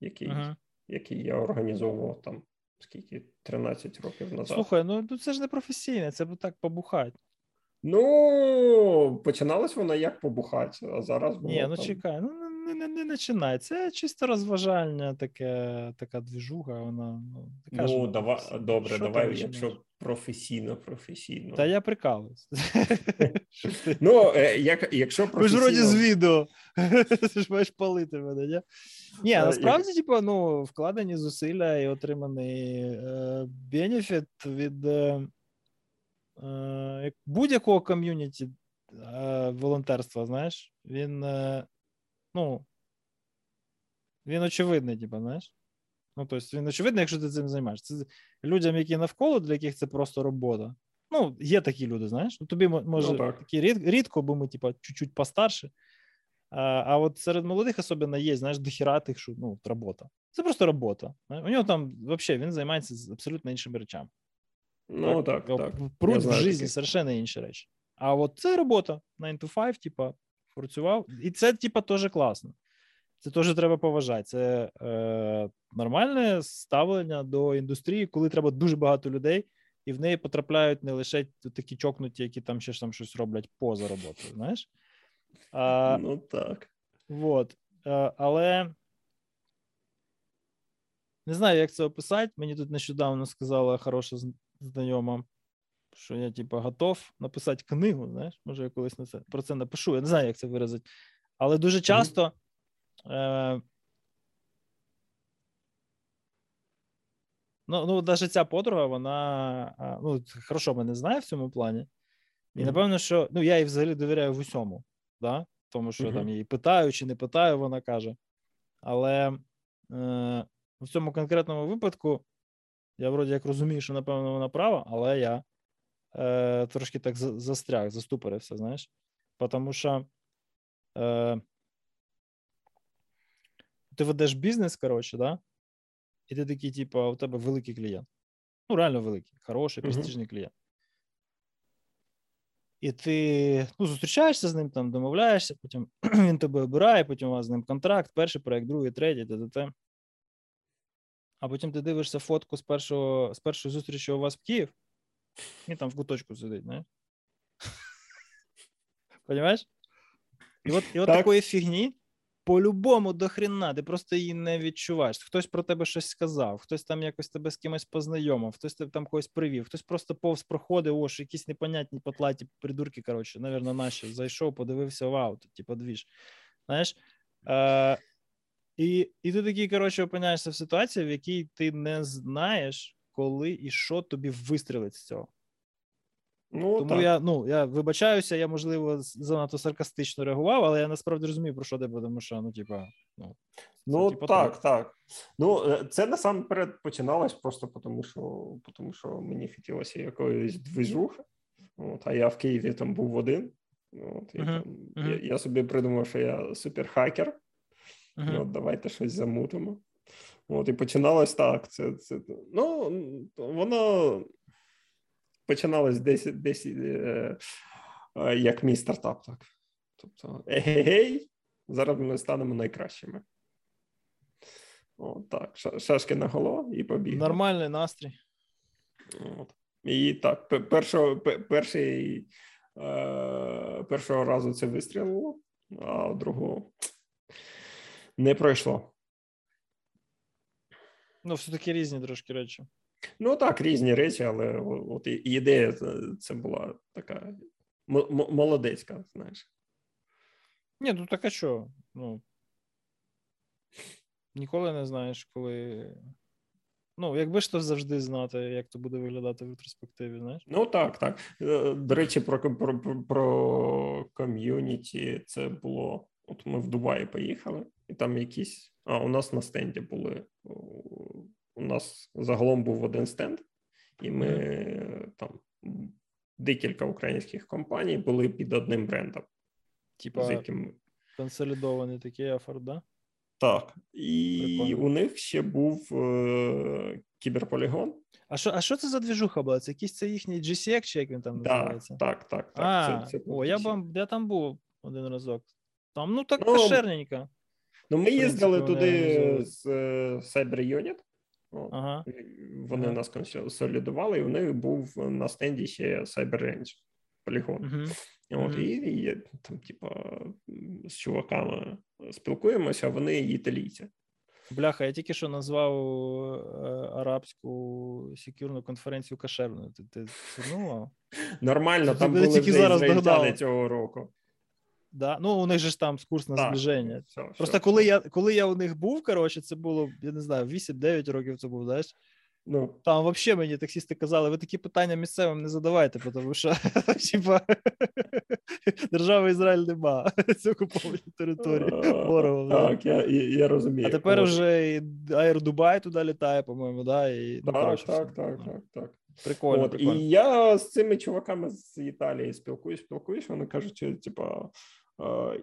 який, uh-huh. який я організовував там скільки 13 років назад. Слухай, ну, ну це ж не професійне, це б так побухати. Ну, починалось воно як побухати, а зараз було Ні, ну там... чекай, ну не не, не починай. Це чисто розважальня, таке, така двіжуга, вона. Ну, така ну давай, добре, Що давай, якщо професійно, професійно. Та я прикалуюсь. Ну, е, як, якщо професійно... Ви ж вроді з відео. Ти ж маєш палити мене, ні? Ні, насправді, типу, ну, вкладені зусилля і отриманий е, бенефіт від е, е, будь-якого ком'юніті е, волонтерства, знаєш, він, е, ну, він очевидний, типу, знаєш. Ну, тобто, він очевидно, якщо ти цим займаєшся. Це людям, які навколо, для яких це просто робота. Ну, є такі люди, знаєш. Ну, Тобі може ну, такі рід, рідко, бо ми, типа, чуть-чуть постарше. А а от серед молодих особливо є, знаєш, дохіра тих, що ну, робота. Це просто робота. У нього там взагалі він займається абсолютно іншими речами. Ну, так, так. так. Пруть в житті совершенно інші речі. А от це робота 9 to 5, типа, працював. І це, типа, теж класно. Це теж треба поважати. Це е, нормальне ставлення до індустрії, коли треба дуже багато людей, і в неї потрапляють не лише такі чокнуті, які там ще там щось роблять поза роботою. Знаєш? А, Ну так. Вот. А, але не знаю, як це описати. Мені тут нещодавно сказала хороша знайома, що я, типу, готов написати книгу. Знаєш, може, я колись на це про це напишу. Я не знаю, як це виразити. Але дуже часто. Е, Ну, ну, навіть ця подруга, вона ну, хорошо мене знає в цьому плані. І напевно, що ну, я їй взагалі довіряю в усьому, да? тому що там її питаю чи не питаю, вона каже. Але в цьому конкретному випадку я вроді як розумію, що напевно вона права, але я е, трошки так застряг, заступорився, знаєш. Тому що е, ти ведеш бізнес, коротше, да? і ти такий, типу, у тебе великий клієнт. Ну, реально великий, хороший, престижний uh-huh. клієнт. І ти ну, зустрічаєшся з ним, там, домовляєшся, потім він тебе обирає, потім у вас з ним контракт, перший проект, другий, третій, т.т. А потім ти дивишся фотку з першого, з першої зустрічі у вас в Київ, і там в куточку сидить, не? Понимаєш? І от і от такої фігні по-любому до хрена, ти просто її не відчуваєш. Хтось про тебе щось сказав, хтось там якось тебе з кимось познайомив, хтось там когось привів, хтось просто повз проходив, о, що якісь непонятні потлаті придурки, коротше, навірно, наші зайшов, подивився вау, типу, двіж. Знаєш? Е, і і ти такий, коротше, опиняєшся в ситуації, в якій ти не знаєш, коли і що тобі вистрілить з цього. Ну, Тому так. я ну, я вибачаюся, я, можливо, занадто саркастично реагував, але я насправді розумію, про що ти, тому що, ну, типа, ну. Ну, типу, так, так, так. Ну, е, це насамперед починалось просто тому, що тому що мені хотілося якоїсь движухи. От, А я в Києві там був один. От, і uh-huh. там, uh-huh. Я, я собі придумав, що я суперхакер. Uh-huh. От, Давайте щось замутимо. От, І починалось так. Це, це, Ну, воно починалось десь десь е, е, як мій стартап. так. Тобто, егей, зараз ми станемо найкращими. От, так, шашки на голову і побіг. Нормальний настрій. От. І так, першого, перший, е, першого разу це вистрілило, а другого не пройшло. Ну, все-таки різні трошки речі. Ну так, різні речі, але от ідея це була така молодецька, знаєш. Ні, ну так а що? Ну, Ніколи не знаєш, коли. Ну, якби ж то завжди знати, як то буде виглядати в ретроспективі, знаєш? Ну так, так. Е, до речі, про про, про ком'юніті це було. От ми в Дубаї поїхали, і там якісь. А у нас на стенді були у нас загалом був один стенд, і ми там декілька українських компаній були під одним брендом. Типа яким... консолідований такий ефорт, да? Так. І Прикольно. у них ще був е- кіберполігон. А що а що це за двіжуха була? Це якийсь це їхній GCX, чи як він там називається? Так, так, так. А, це, це О, я б я там був один разок. Там, ну так ну, кошерненько. Ну, ми їздили туди з Cyber Unit. Ага. Вони ага. нас консолідували, і в них був на стенді ще CyberRange полігон. Угу. От, угу. І, і там, типа, з чуваками спілкуємося, а вони італійці. Бляха, я тільки що назвав е, арабську секюрну конференцію кашерною. Ти ти звернула? Нормально, там були вже ізраїльтяни цього року. Да? Ну, у них же ж там курс на зближення. Все, Просто все, коли все. я коли я у них був, коротше, це було, я не знаю, 8-9 років це був, знаєш. Ну. Там взагалі мені таксісти казали, ви такі питання місцевим не задавайте, тому що типа, держава Ізраїль нема. Це окуповані території. Ворогом, так, я я розумію. А тепер вже і Аер Дубай туди літає, по-моєму, да? І, ну, так, так, так, так, так. Прикольно, От, прикольно. І я з цими чуваками з Італії спілкуюсь, спілкуюсь, вони кажуть, типа.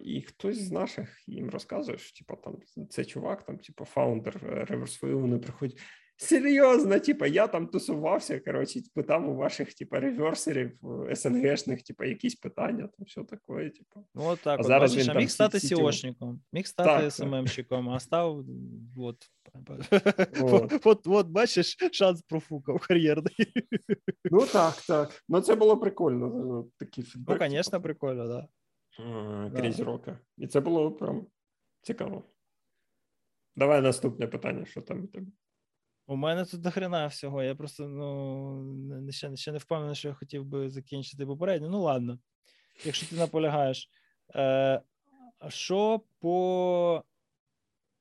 І хтось з наших їм розказує, що типу, там це чувак, там, типу, фаундер реверсфою, вони приходять. Серйозно, типу, я там тусувався, коротше, питав у ваших, типу, реверсерів СНГшних, типу, якісь питання, там все таке, типу. Ну, от так, а от, зараз бачиш, він, а міг стати СІОшником, міг стати СММщиком, а став, от, от. от, от, бачиш, шанс профукав кар'єрний. Ну, так, так. Ну, це було прикольно, такий фідбек. Ну, звісно, прикольно, так. Да крізь роки. І це було прям цікаво. Давай наступне питання, що там у тебе. У мене тут дохрена всього. Я просто ну, ще ще не впевнений, що я хотів би закінчити попередньо. Ну, ладно, якщо ти наполягаєш. Е, Що по.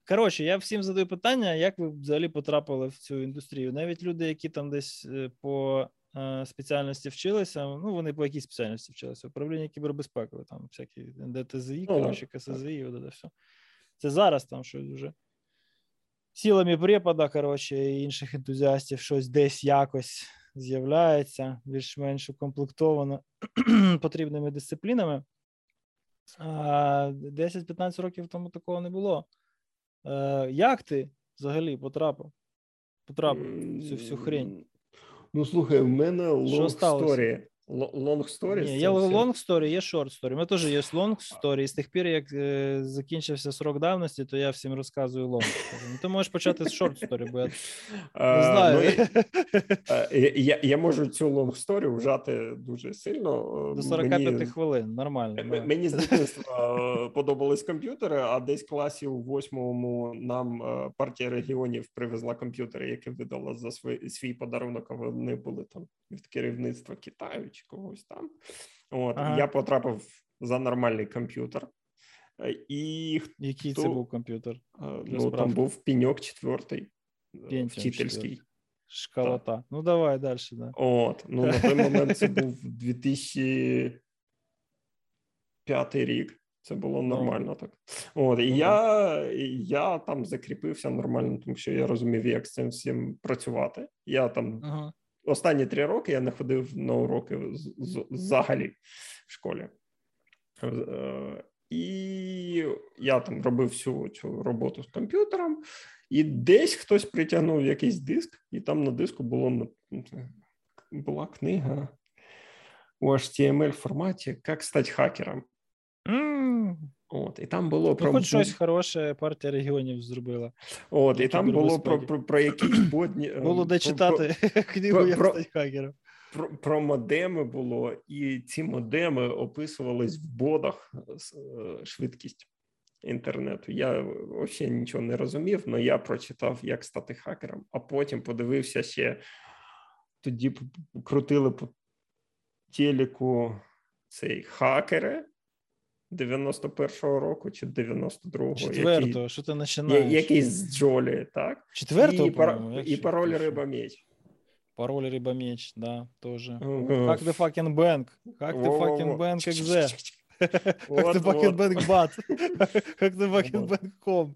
Коротше, я всім задаю питання, як ви взагалі потрапили в цю індустрію. Навіть люди, які там десь е, по Е, спеціальності вчилися. Ну, вони по якій спеціальності вчилися? Управління кібербезпекою, там всякі ДТЗІ, коротше, КСЗІ, от це все. Це зараз там щось вже. силами препода, коротше, і інших ентузіастів щось десь якось з'являється, більш-менш укомплектовано потрібними дисциплінами. 10-15 років тому такого не було. Е, як ти взагалі потрапив? Потрапив цю всю хрень? Ну, слухай, в мене story. Long story? Ні, Є long story, є short story. У мене теж є long story. І з тих пір, як е, закінчився срок давності, то я всім розказую long story. Ну, Ти можеш почати з short story, бо я не знаю. Ну, я я можу цю long story вжати дуже сильно. До 45 мені, хвилин, нормально. М- мені з дитинства е, подобались комп'ютери, а десь в класі у восьмому нам е, партія регіонів привезла комп'ютери, які видала за свій, свій подарунок, а вони були там від керівництва Китаю чи когось там. От ага. я потрапив за нормальний комп'ютер. І Який хто... це був комп'ютер? Е, ну, Там був піньок четвертий, е, вчительський. Школота. Ну, давай далі. Да. От, ну на той момент це був 2005 рік. Це було ну. нормально так. От, І я я там закріпився нормально, тому що я розумів, як з цим всім працювати. Я там ага останні три роки я не ходив на уроки взагалі в школі. Е, і я там робив всю цю роботу з комп'ютером, і десь хтось притягнув якийсь диск, і там на диску було була книга у HTML форматі Як стати хакером. От, І там було ну, про хоч щось хороше партія регіонів зробила. От, І там було про про, про якісь бодні. Е, було де читати книгу як стати хакером. Про, про модеми було, і ці модеми описувались в бодах е, швидкість інтернету. Я взагалі нічого не розумів, але я прочитав, як стати хакером, а потім подивився ще тоді крутили по телеку цей хакери. 91-го року чи 92-го. Четвертого, що ти починаєш? Якийсь з Джолі, так? Четвертого, і, пар... і пароль риба меч. Пароль риба меч, да, тоже. Как the fucking bank? Как the fucking bank exe? Как ти fucking бат? Как ти банком?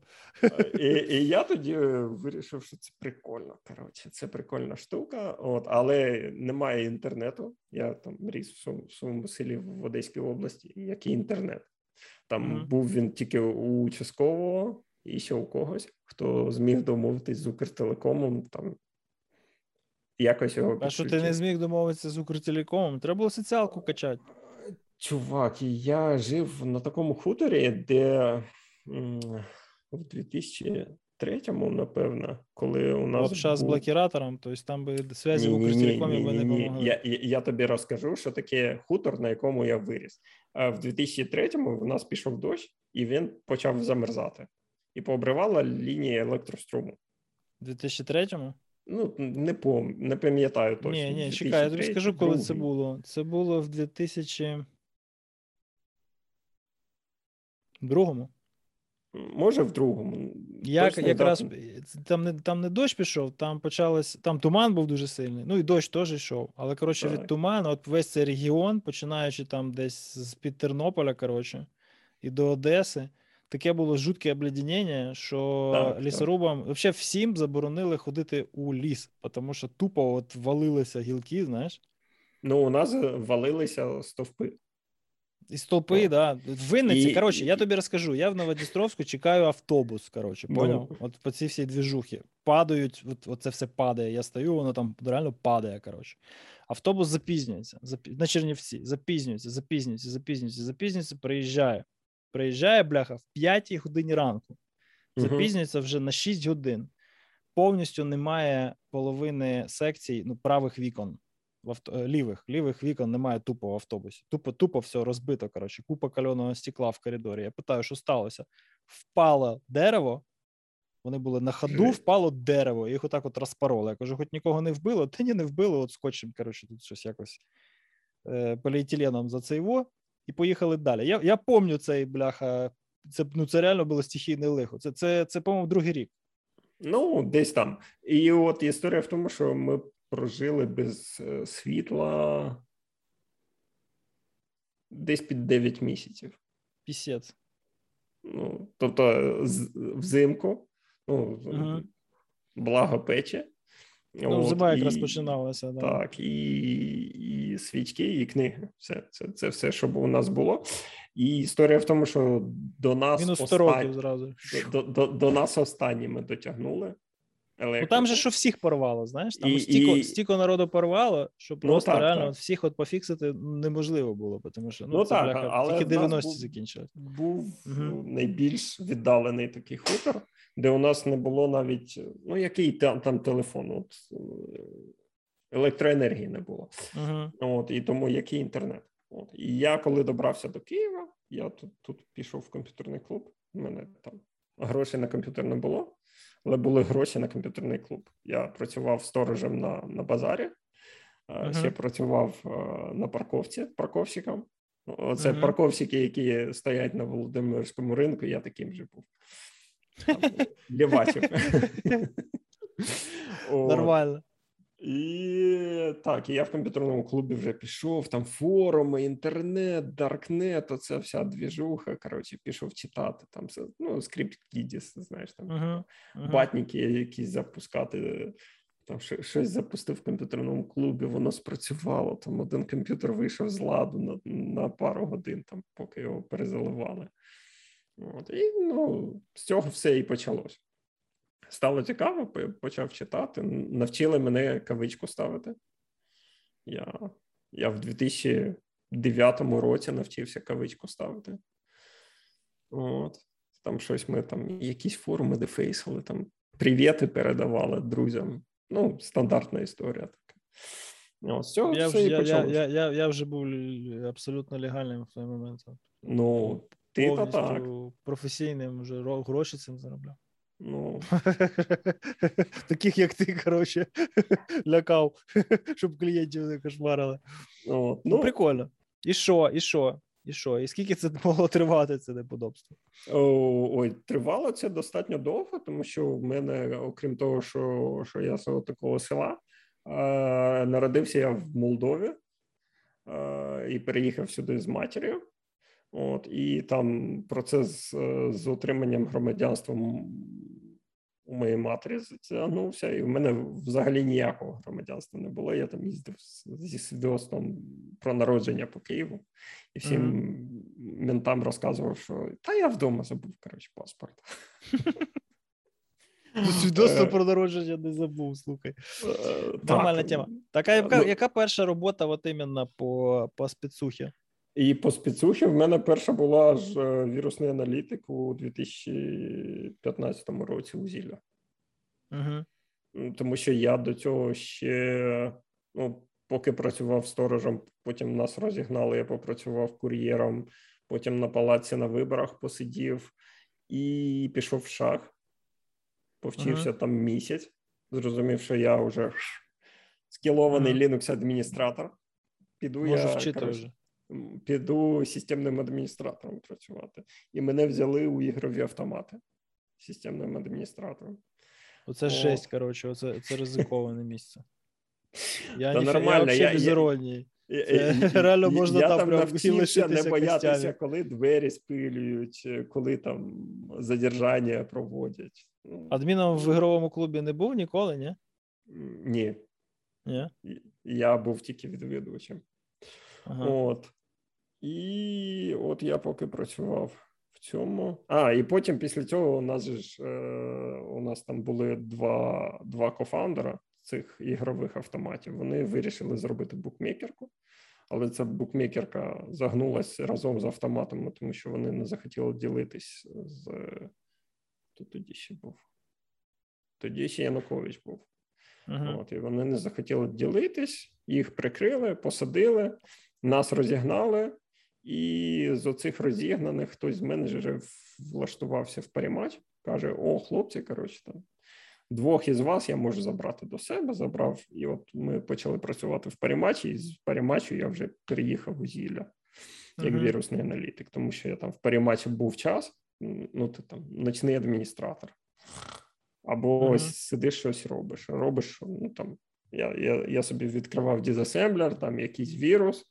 І і я тоді вирішив, що це прикольно. Коротше, це прикольна штука, от, але немає інтернету. Я там ріс в своєму селі в Одеській області, і який інтернет. Там mm-hmm. був він тільки у участкового і ще у когось, хто зміг домовитись з Укртелекомом. Там якось його А що ти не зміг домовитися з Укртелекомом? Треба було соціалку качати. Чувак, я жив на такому хуторі, де в 2003-му, напевно, коли у нас. Лапша був... з блокіратором, тобто там би зв'язі в Укртелекомі би не помогли. Я, я, я тобі розкажу, що таке хутор, на якому я виріс. А в 2003-му у нас пішов дощ, і він почав замерзати. І пообривала лінії електроструму. У 2003-му? Ну, не пом... не пам'ятаю точно. Ні, ні, чекай, я тобі скажу, коли це було. Це було в 2000... другому. Може, в другому. Як, якраз там не там не дощ пішов, там почалось, там туман був дуже сильний. Ну і дощ теж йшов. Але коротше, так. від туману, от весь цей регіон, починаючи там десь з під Тернополя, коротше, і до Одеси, таке було жутке обледенення, що так, лісорубам так. взагалі всім заборонили ходити у ліс, тому що тупо от валилися гілки, знаєш. Ну, у нас валилися стовпи. І столпи, да. В Винниці, і... коротше, я тобі розкажу. Я в Новодністровську чекаю автобус. Коротше, ну. поняв? От по ці всі двіжухи. Падають, от, от це все падає. Я стою, воно там реально падає. коротше. Автобус запізнюється. Запі... На Чернівці. Запізнюється, запізнюється, запізнюється, запізнюється, приїжджає. Приїжджає, бляха, в 5 годині ранку. Запізнюється вже на 6 годин. Повністю немає половини секцій ну, правих вікон в авто э, лівих лівих вікон немає тупо в автобусі. Тупо, тупо все розбито. Коротше, купа кальоного стекла в коридорі. Я питаю, що сталося? Впало дерево. Вони були на ходу, впало дерево, їх отак от розпороли. Я кажу, хоч нікого не вбило, та ні, не вбило, от скотчем, коротше, тут щось якось е, поліетиленом за це його, і поїхали далі. Я я пам'ятаю цей бляха, це ну, це реально було стихійне лихо. Це, це, це, по-моєму, другий рік. Ну, десь там. І от історія в тому, що ми прожили без е, світла десь під 9 місяців. Пісець. Ну, тобто, взимку Ну, uh благо печі. Ну, зима якраз починалася. Да. Так, і і свічки, і книги. Все, Це це все, що у нас було. І історія в тому, що до нас Мінус 100 років зразу. До, до, до нас останні ми дотягнули. Ну там же що всіх порвало, знаєш? Там і, стільки, і... стільки народу порвало, що ну, просто ну, так, реально так. всіх от пофіксити неможливо було, тому що ну, ну це так, бляха, але тільки 90-ті закінчили. Був угу. найбільш віддалений такий хутор, де у нас не було навіть ну який там там телефон, от електроенергії не було. Угу. От і тому який інтернет. От і я коли добрався до Києва, я тут тут пішов в комп'ютерний клуб. У мене там грошей на комп'ютер не було але були гроші на комп'ютерний клуб. Я працював сторожем на на базарі, uh-huh. ще працював е, на парковці парковщиком. Оце uh-huh. парковщики, які стоять на Володимирському ринку. Я таким же був. Лівачив. Нормально. І так, і я в комп'ютерному клубі вже пішов, там форуми, інтернет, даркнет, оця вся двіжуха. Коротше, пішов читати там ну, скрипт Кідіс, знаєш, там uh-huh, uh-huh. батніки якісь запускати. Там щось запустив в комп'ютерному клубі, воно спрацювало. Там один комп'ютер вийшов з ладу на на пару годин, там, поки його перезаливали. От, І ну, з цього все і почалось стало цікаво, почав читати. Навчили мене кавичку ставити. Я я в 2009 році навчився кавичку ставити. От. Там щось ми там, якісь форуми дефейсили, там привіти передавали друзям. Ну, стандартна історія така. От, цього я, все вже, і я, я, я, я, вже був абсолютно легальним в той момент. Ну, ти то так. професійним вже гроші цим заробляв. Ну таких, як ти, коротше, лякав, щоб клієнтів не кошмарили. Ну, ну, прикольно. І що, і що? І що? І скільки це могло тривати, це неподобство? Ой, тривало це достатньо довго, тому що в мене, окрім того, що що я з такого села, народився я в Молдові і переїхав сюди з матір'ю. От і там процес е, з отриманням громадянства у моєї матері затягнувся, і в мене взагалі ніякого громадянства не було. Я там їздив зі свідоцтвом про народження по Києву і всім mm-hmm. ментам розказував, що та я вдома забув коротше, паспорт. Свідоцтво е, про народження не забув, слухай. Е, Нормальна тема. Така яка, ну, яка перша робота от іменно по по спецухі? І по спецухі в мене перша була ж е, вірусний аналітик у 2015 році у Зілля. Угу. Тому що я до цього ще, ну, поки працював сторожем, потім нас розігнали, я попрацював кур'єром, потім на палаці на виборах посидів і пішов в шах, повчився угу. там місяць, зрозумів, що я вже скілований угу. Linux-адміністратор. Піду Можу я вчити коротше, вже піду системним адміністратором працювати. І мене взяли у ігрові автомати системним адміністратором. Оце О. жесть, коротше, оце, це ризиковане місце. Я Та нормально, я, без іронії. Реально можна я там, навчився не боятися, костями. коли двері спилюють, коли там задержання проводять. Ну, Адміном в ігровому клубі не був ніколи, ні? Ні. Ні? Я був тільки відвідувачем. Ага. От. І от я поки працював в цьому. А, і потім після цього у нас ж е, у нас там були два два кофаундера цих ігрових автоматів. Вони вирішили зробити букмекерку, але ця букмекерка загнулася разом з автоматами, тому що вони не захотіли ділитись з Хто тоді ще був. Тоді ще Янукович був. Uh-huh. От, І вони не захотіли ділитись, їх прикрили, посадили, нас розігнали. І з оцих розігнаних хтось з менеджерів влаштувався в парімач, каже: О, хлопці, коротше, там двох із вас я можу забрати до себе. Забрав, і от ми почали працювати в парімачі, і з парімачу я вже переїхав у Зілля як uh-huh. вірусний аналітик, тому що я там в парімачі був час, ну ти там ночний адміністратор, або uh-huh. сидиш щось робиш. Робиш, ну там я я, я собі відкривав дізасемблер, там якийсь вірус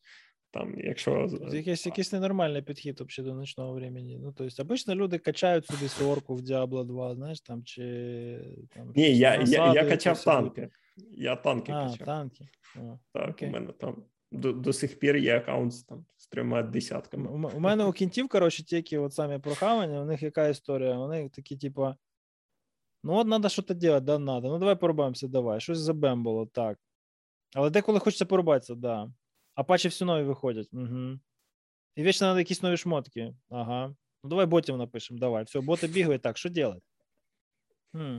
Там, якщо... Якийсь якийсь ненормальний підхід взагалі до ночного времени. Ну, тобто, обично люди качають собі сорку в Diablo 2, знаєш, там, чи... Там, Ні, я я, я качав танки. Я танки а, качав. танки. О, так, окей. у мене там до до сих пір є аккаунт там, з трьома десятками. У, у мене у кінтів, коротше, тільки от самі прохавання, у них яка історія? Вони такі, типа, ну от треба щось робити, да, надо. Ну давай порубаємося, давай. Щось забембало, так. Але деколи хочеться порубатися, да. А патчі всі нові виходять. Угу. І вічно треба якісь нові шмотки. Ага. Ну давай ботів напишемо, давай. Все, боти бігають, так, що робити? Хм.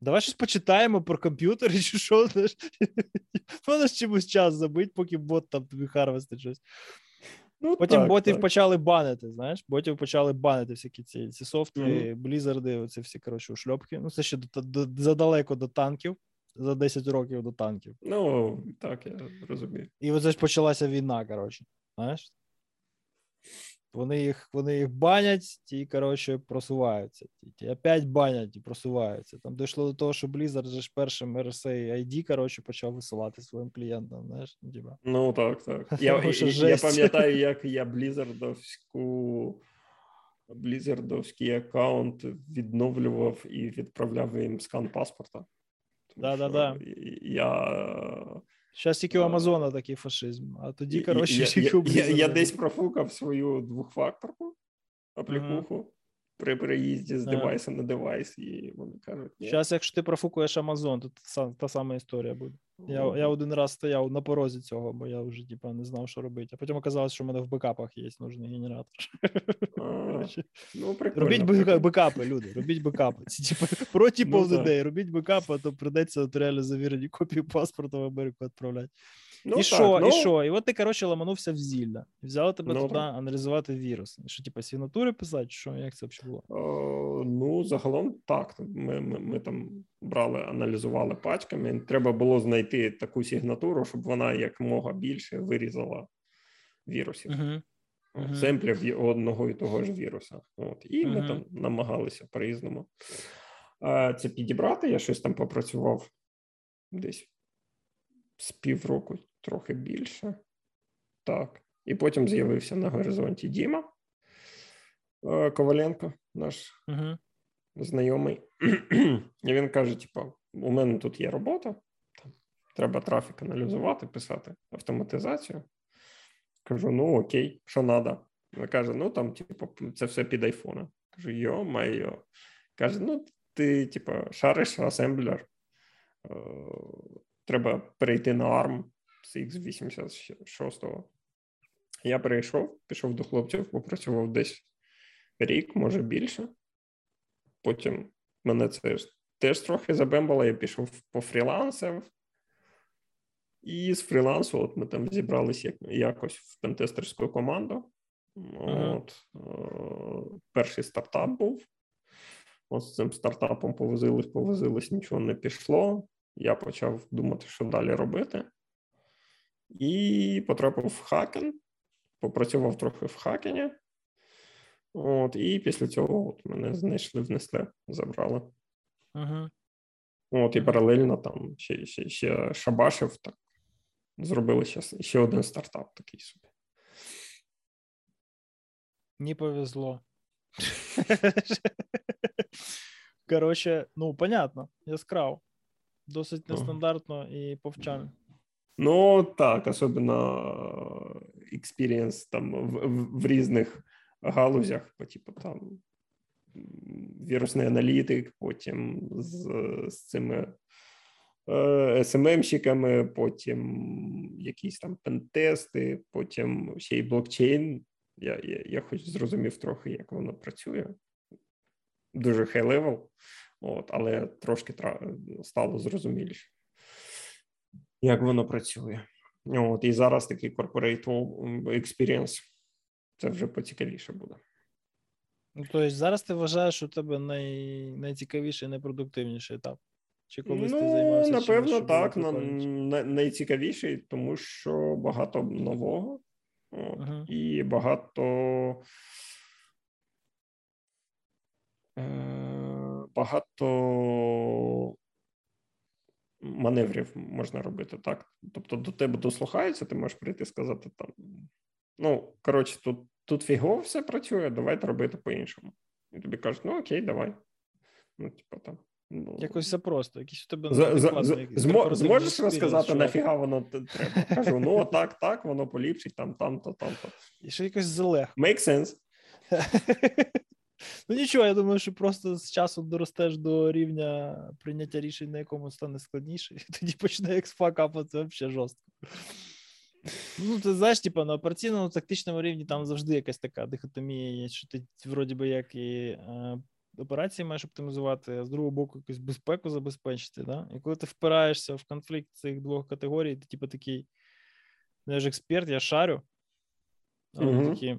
Давай щось почитаємо про комп'ютери, чи що. знаєш. Можна чимось час забити, поки бот там тобі харвестить щось. Ну, Потім так, ботів так. почали банити, знаєш, ботів почали банити всякі ці, ці софти, mm-hmm. блізарди, оці всі, коротше, ушльопки. Ну, це ще до, до, задалеко до танків, за 10 років до танків. Ну, так, я розумію. І оце ж почалася війна, коротше, знаєш. Вони їх вони їх банять, ті, коротше, просуваються. Ті, ті опять банять і просуваються. Там дійшло до того, що Blizzard же ж першим RSA ID, коротше, почав висилати своїм клієнтам. знаєш, ну. Ну, так, так. Я, я, я пам'ятаю, як я Blizzardовську Blizzardовський аккаунт відновлював і відправляв їм скан паспорта. Да-да-да. Я Зараз тільки у Амазона такий фашизм, а тоді, коротше, я, я, я, я десь профукав свою двохфакторку аплікуху. При переїзді з ага. девайсу на девайс, і вони кажуть. Зараз, якщо ти профукуєш Амазон, то та, та сама історія буде. Я я один раз стояв на порозі цього, бо я вже типа, не знав, що робити. А потім оказалось, що в мене в бекапах є нужний генератор. Ну, робіть бекапи, люди, робіть бекапи. Це типу проти ну, of робіть бекапи, а то придеться реально завірені копію паспорту в Америку відправляти. Ну, і що, ну... і що? І от ти, коротше, ламанувся в зілля. Взяли тебе ну, туди так. аналізувати вірус. Що, типу, сигнатури писати, що як це взагалі було? О, ну, загалом так. Ми, ми, ми там брали, аналізували пачками. Треба було знайти таку сигнатуру, щоб вона якмога більше вирізала вірусів. Uh-huh. Семплів одного і того ж віруса. От. І uh-huh. ми там намагалися по-різному це підібрати. Я щось там попрацював десь з півроку, трохи більше. Так. І потім з'явився на горизонті Діма Коваленко, наш uh-huh. знайомий. І він каже: типу, у мене тут є робота, там, треба трафік аналізувати, писати автоматизацію. Кажу: ну окей, що треба? Він каже: ну там, типу, це все під айфона. Кажу, йо, майо. Каже: ну, ти, типу, шариш асемблер. Треба перейти на ARM X86. Я перейшов, пішов до хлопців, попрацював десь рік, може більше. Потім мене це теж трохи забембало, я пішов по фрілансам. І з фрілансу от ми там зібралися якось в пентестерську команду. От, uh-huh. Перший стартап був. От з цим стартапом повозились, повозились, нічого не пішло. Я почав думати, що далі робити. І потрапив в хакен, попрацював трохи в хакені. От, І після цього от мене знайшли, внесли, забрали. Uh-huh. От, І паралельно там ще ще, ще Шабашев так зробили ще, ще один стартап такий собі. Не повезло. Коротше, ну, понятно, яскраво. Досить нестандартно і повчально. Ну, так, особливо experience там в, в, в різних галузях, по типу там вірусний аналітик, потім з, з цими е, СММщиками, потім якісь там пентести, потім ще й блокчейн. Я, я, я хоч зрозумів трохи, як воно працює. Дуже high level. Але трошки стало зрозуміліше, як воно працює. От, І зараз такий corporate experience, це вже поцікавіше буде. Ну, Тобто зараз ти вважаєш, що у тебе най... найцікавіший, найпродуктивніший етап? Чи колись ну, ти займався? Напевно, чимось, так. На, на, найцікавіший, тому що багато нового от, uh-huh. і багато. Е- багато маневрів можна робити так. Тобто до тебе дослухаються, ти можеш прийти і сказати там. Ну, коротше, тут тут фігово все працює, давайте робити по-іншому. І тобі кажуть, ну окей, давай. Ну, типу, там. Ну, Якось все просто. Якісь у тебе за, за, за, змо, Зможеш розказати, нафіга воно треба? Кажу, ну так, так, воно поліпшить там, там, то, там, то. І ще якось залег. Make sense. Ну нічого, я думаю, що просто з часом доростеш до рівня прийняття рішень, на якому стане складніше, і тоді почне як капати взагалі жорстко. Ну, ти знаєш, типу, на операційному тактичному рівні там завжди якась така дихотомія є, що ти вроді би як і е, операції маєш оптимізувати, а з другого боку, якусь безпеку забезпечити. Да? І коли ти впираєшся в конфлікт цих двох категорій, ти типу такий, ну, я ж експерт, я шарю. А mm такі,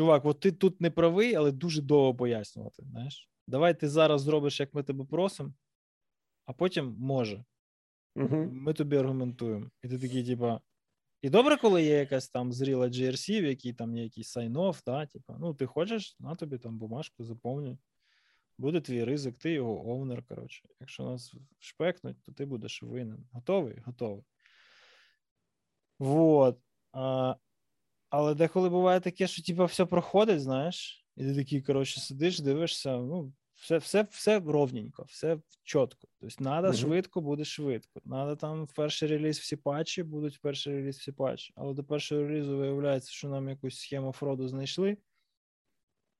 Чувак, от ти тут не правий, але дуже довго пояснювати. знаєш. Давай ти зараз зробиш, як ми тебе просимо, а потім може. uh Ми тобі аргументуємо. І ти такий, типа. І добре, коли є якась там зріла GRC, в якій там є якийсь сайнов, да, типа, ну ти хочеш, на тобі там бумажку заповнюй. Буде твій ризик, ти його овнер. Коротше. Якщо нас шпекнуть, то ти будеш винен. Готовий? Готовий. Вот. А, Але деколи буває таке, що типа, все проходить, знаєш, і ти такий, коротше, сидиш, дивишся, ну, все все, все ровненько, все чітко. Тобто, треба uh-huh. швидко, буде швидко. Надо там в перший реліз всі патчі, будуть в перший реліз всі патчі. Але до першого релізу виявляється, що нам якусь схему фроду знайшли.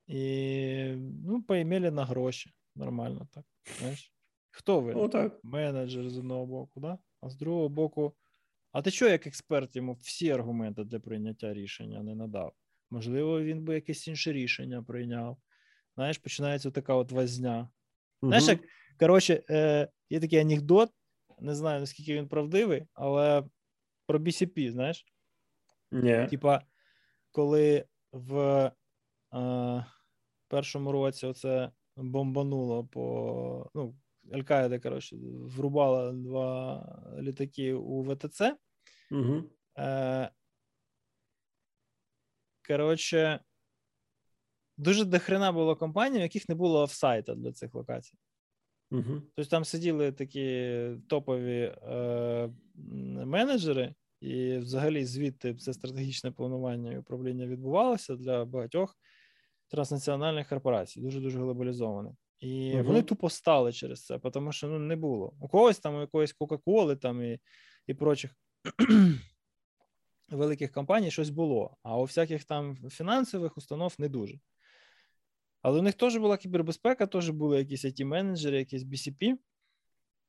І ну, поімели на гроші. Нормально так. знаєш. Хто ви? Ну, так. Менеджер з одного боку, да? а з другого боку. А ти що, як експерт, йому всі аргументи для прийняття рішення не надав? Можливо, він би якесь інше рішення прийняв. Знаєш, починається така от возня. Знаєш, як, коротше, е, є такий анекдот, не знаю, наскільки він правдивий, але про BCP, знаєш? Ні. Типа, коли в е, першому році оце бомбануло по. ну, Аль-Каїда, коротше, врубала два літаки у ВТЦ. Угу. Е, Коротше, дуже дохрена було компаній, у яких не було офсайта для цих локацій. Угу. Тобто там сиділи такі топові е, менеджери, і взагалі звідти це стратегічне планування і управління відбувалося для багатьох транснаціональних корпорацій, дуже дуже глобалізованих. І угу. вони тупо стали через це, тому що ну, не було. У когось там, у якоїсь Кока-Коли там і і прочих великих компаній щось було, а у всяких там фінансових установ не дуже. Але у них теж була кібербезпека, теж були якісь it менеджери якісь BCP,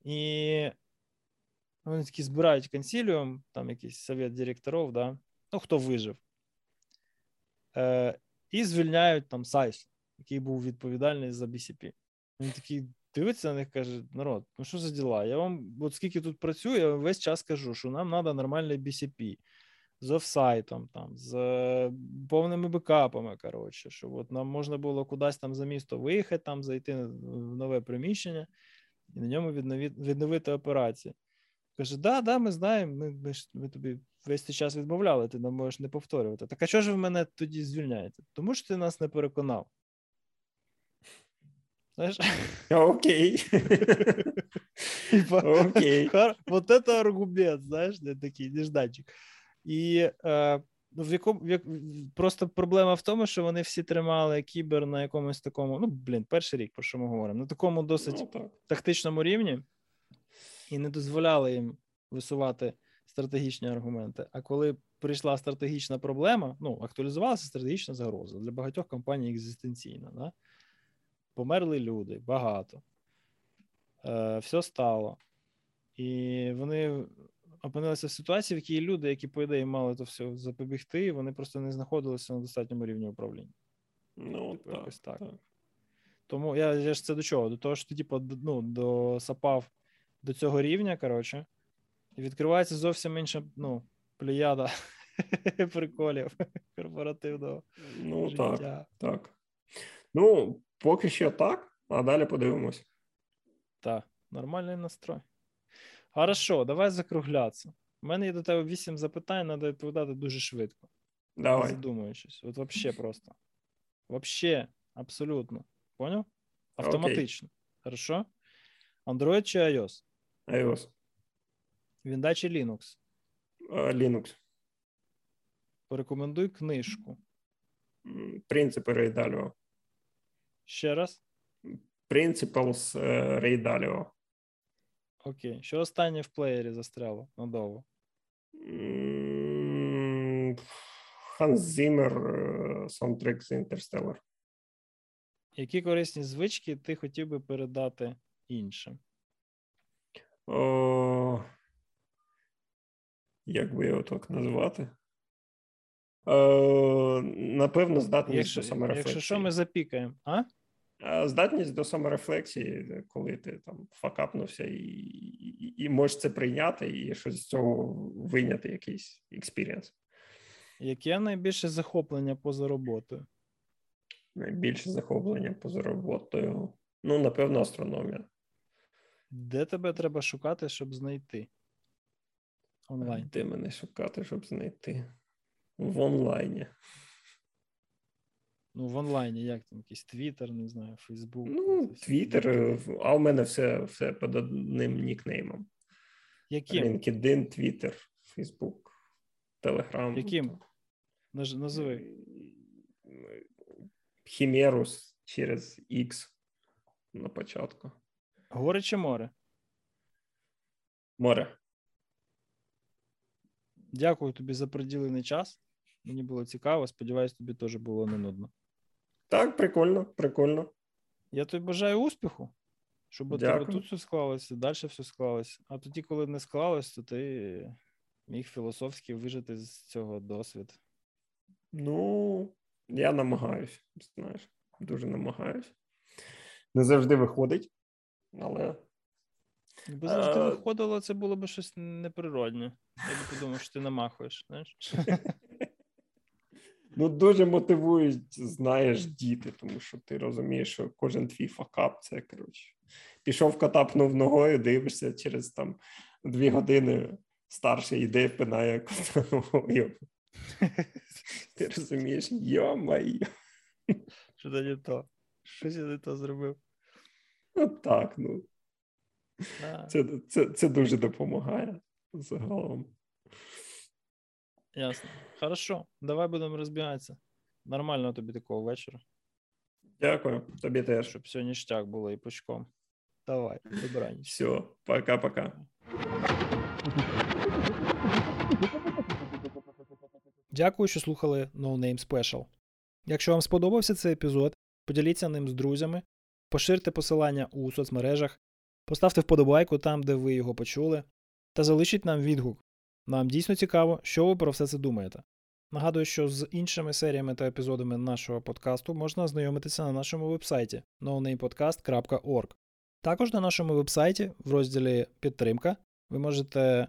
і вони такі збирають консиліум, там якийсь совет директорів, да? ну, хто вижив, е, і звільняють там Сайс, який був відповідальний за BCP. Він такий дивиться на них каже: народ, ну що за діла? Я вам, от скільки тут працюю, я весь час кажу, що нам треба нормальний BCP з офсайтом, там, з повними бекапами. Коротше, щоб от нам можна було кудись там за місто виїхати, там зайти в нове приміщення і на ньому відновити, відновити операцію. Каже: да, да, ми знаємо, ми, ми, ми тобі весь цей час відмовляли, ти нам можеш не повторювати. Так а чого ж ви мене тоді звільняєте? Тому що ти нас не переконав. Знаєш? Окей. Окей. Вот это аргумент, знаєш, не такий нежданчик. І е, в якому як, просто проблема в тому, що вони всі тримали кібер на якомусь такому, ну блін, перший рік, про що ми говоримо, на такому досить ну, тактичному рівні, і не дозволяли їм висувати стратегічні аргументи. А коли прийшла стратегічна проблема, ну актуалізувалася стратегічна загроза для багатьох компаній екзистенційна. Да? Померли люди, багато, е, все стало. І вони опинилися в ситуації, в якій люди, які, по ідеї, мали то все запобігти, вони просто не знаходилися на достатньому рівні управління. Ну, типу, так, так. так. Тому я, я ж це до чого? До того, що ти, типу, ну, досапав до цього рівня, коротше, і відкривається зовсім інша ну, плеяда приколів корпоративного. Ну, життя. так, так. Ну, поки що так, а далі подивимось. Так, нормальний настрой. Хорошо, давай закруглятися. У мене є до тебе вісім запитань, треба відповідати дуже швидко. Давай. Задумуючись. От вообще просто. Вообще, абсолютно. Поняв? Автоматично. Окей. Хорошо? Android чи iOS? iOS. Windows чи Linux? Linux. Порекомендуй книжку. Принципи Рейдаліо. Ще раз. Principles Рейдаліо. Окей. Що останнє в плеєрі застряло надовго? Ханс Зімер, Soundtrack з Interstellar. Які корисні звички ти хотів би передати іншим? О, Як би його так назвати? Е, Напевно, здатність до саморефлексії. Якщо що, ми запікаємо, а? Здатність до саморефлексії, коли ти там факапнувся і, і, і можеш це прийняти, і щось з цього вийняти якийсь experience. Яке найбільше захоплення поза роботою? Найбільше захоплення поза роботою. Ну, напевно, астрономія. Де тебе треба шукати, щоб знайти? Онлайн. Де мене шукати, щоб знайти? В онлайні. Ну, в онлайні, як там якийсь Твіттер, не знаю, Фейсбук. Ну, Твіттер, а у мене все все під одним нікнеймом. Яким? LinkedIn, Твіттер, Фейсбук, Телеграм. Яким? Назови. Хімерус через X на початку. Горе чи море? Море. Дякую тобі за приділений час. Мені було цікаво. Сподіваюсь, тобі теж було не нудно. Так, прикольно, прикольно. Я тобі бажаю успіху, щоб у тебе тут все склалося, далі все склалося. А тоді, коли не склалось, то ти міг філософськи вижити з цього досвід. Ну, я намагаюсь, знаєш, дуже намагаюсь. Не завжди виходить, але. Якби завжди а... виходило, це було б щось неприродне. Я би подумав, що ти намахуєш, знаєш. Ну, дуже мотивують, знаєш, діти, тому що ти розумієш, що кожен твій факап це коротше. Пішов катапнув ногою, дивишся через там дві години старший йде, пинає кота ногою. Ти розумієш, йо-майо. Що це не то? Щось я не то зробив. Ну так, ну. Це, це, Це дуже допомагає загалом. Ясно. Хорошо, давай будемо розбігатися. Нормального тобі такого вечора. Дякую, тобі теж. Щоб все ніштяк було і пучком. Давай, добраніч. Все, пока-пока. Дякую, що слухали No Name Special. Якщо вам сподобався цей епізод, поділіться ним з друзями, поширте посилання у соцмережах, поставте вподобайку там, де ви його почули, та залишіть нам відгук. Нам дійсно цікаво, що ви про все це думаєте. Нагадую, що з іншими серіями та епізодами нашого подкасту можна ознайомитися на нашому вебсайті nonamepodcast.org. Також на нашому вебсайті в розділі Підтримка ви можете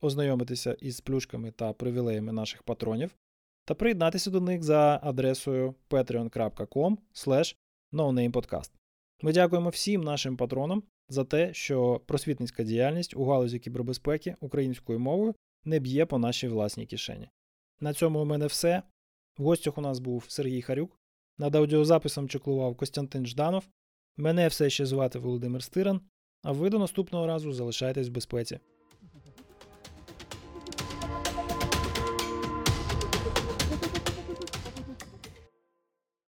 ознайомитися із плюшками та привілеями наших патронів та приєднатися до них за адресою patreon.com nonamepodcast. Ми дякуємо всім нашим патронам за те, що просвітницька діяльність у галузі кібербезпеки українською мовою не б'є по нашій власній кишені. На цьому у мене все. В гостях у нас був Сергій Харюк. Над аудіозаписом чеклував Костянтин Жданов. Мене все ще звати Володимир Стиран, а ви до наступного разу залишайтесь в безпеці.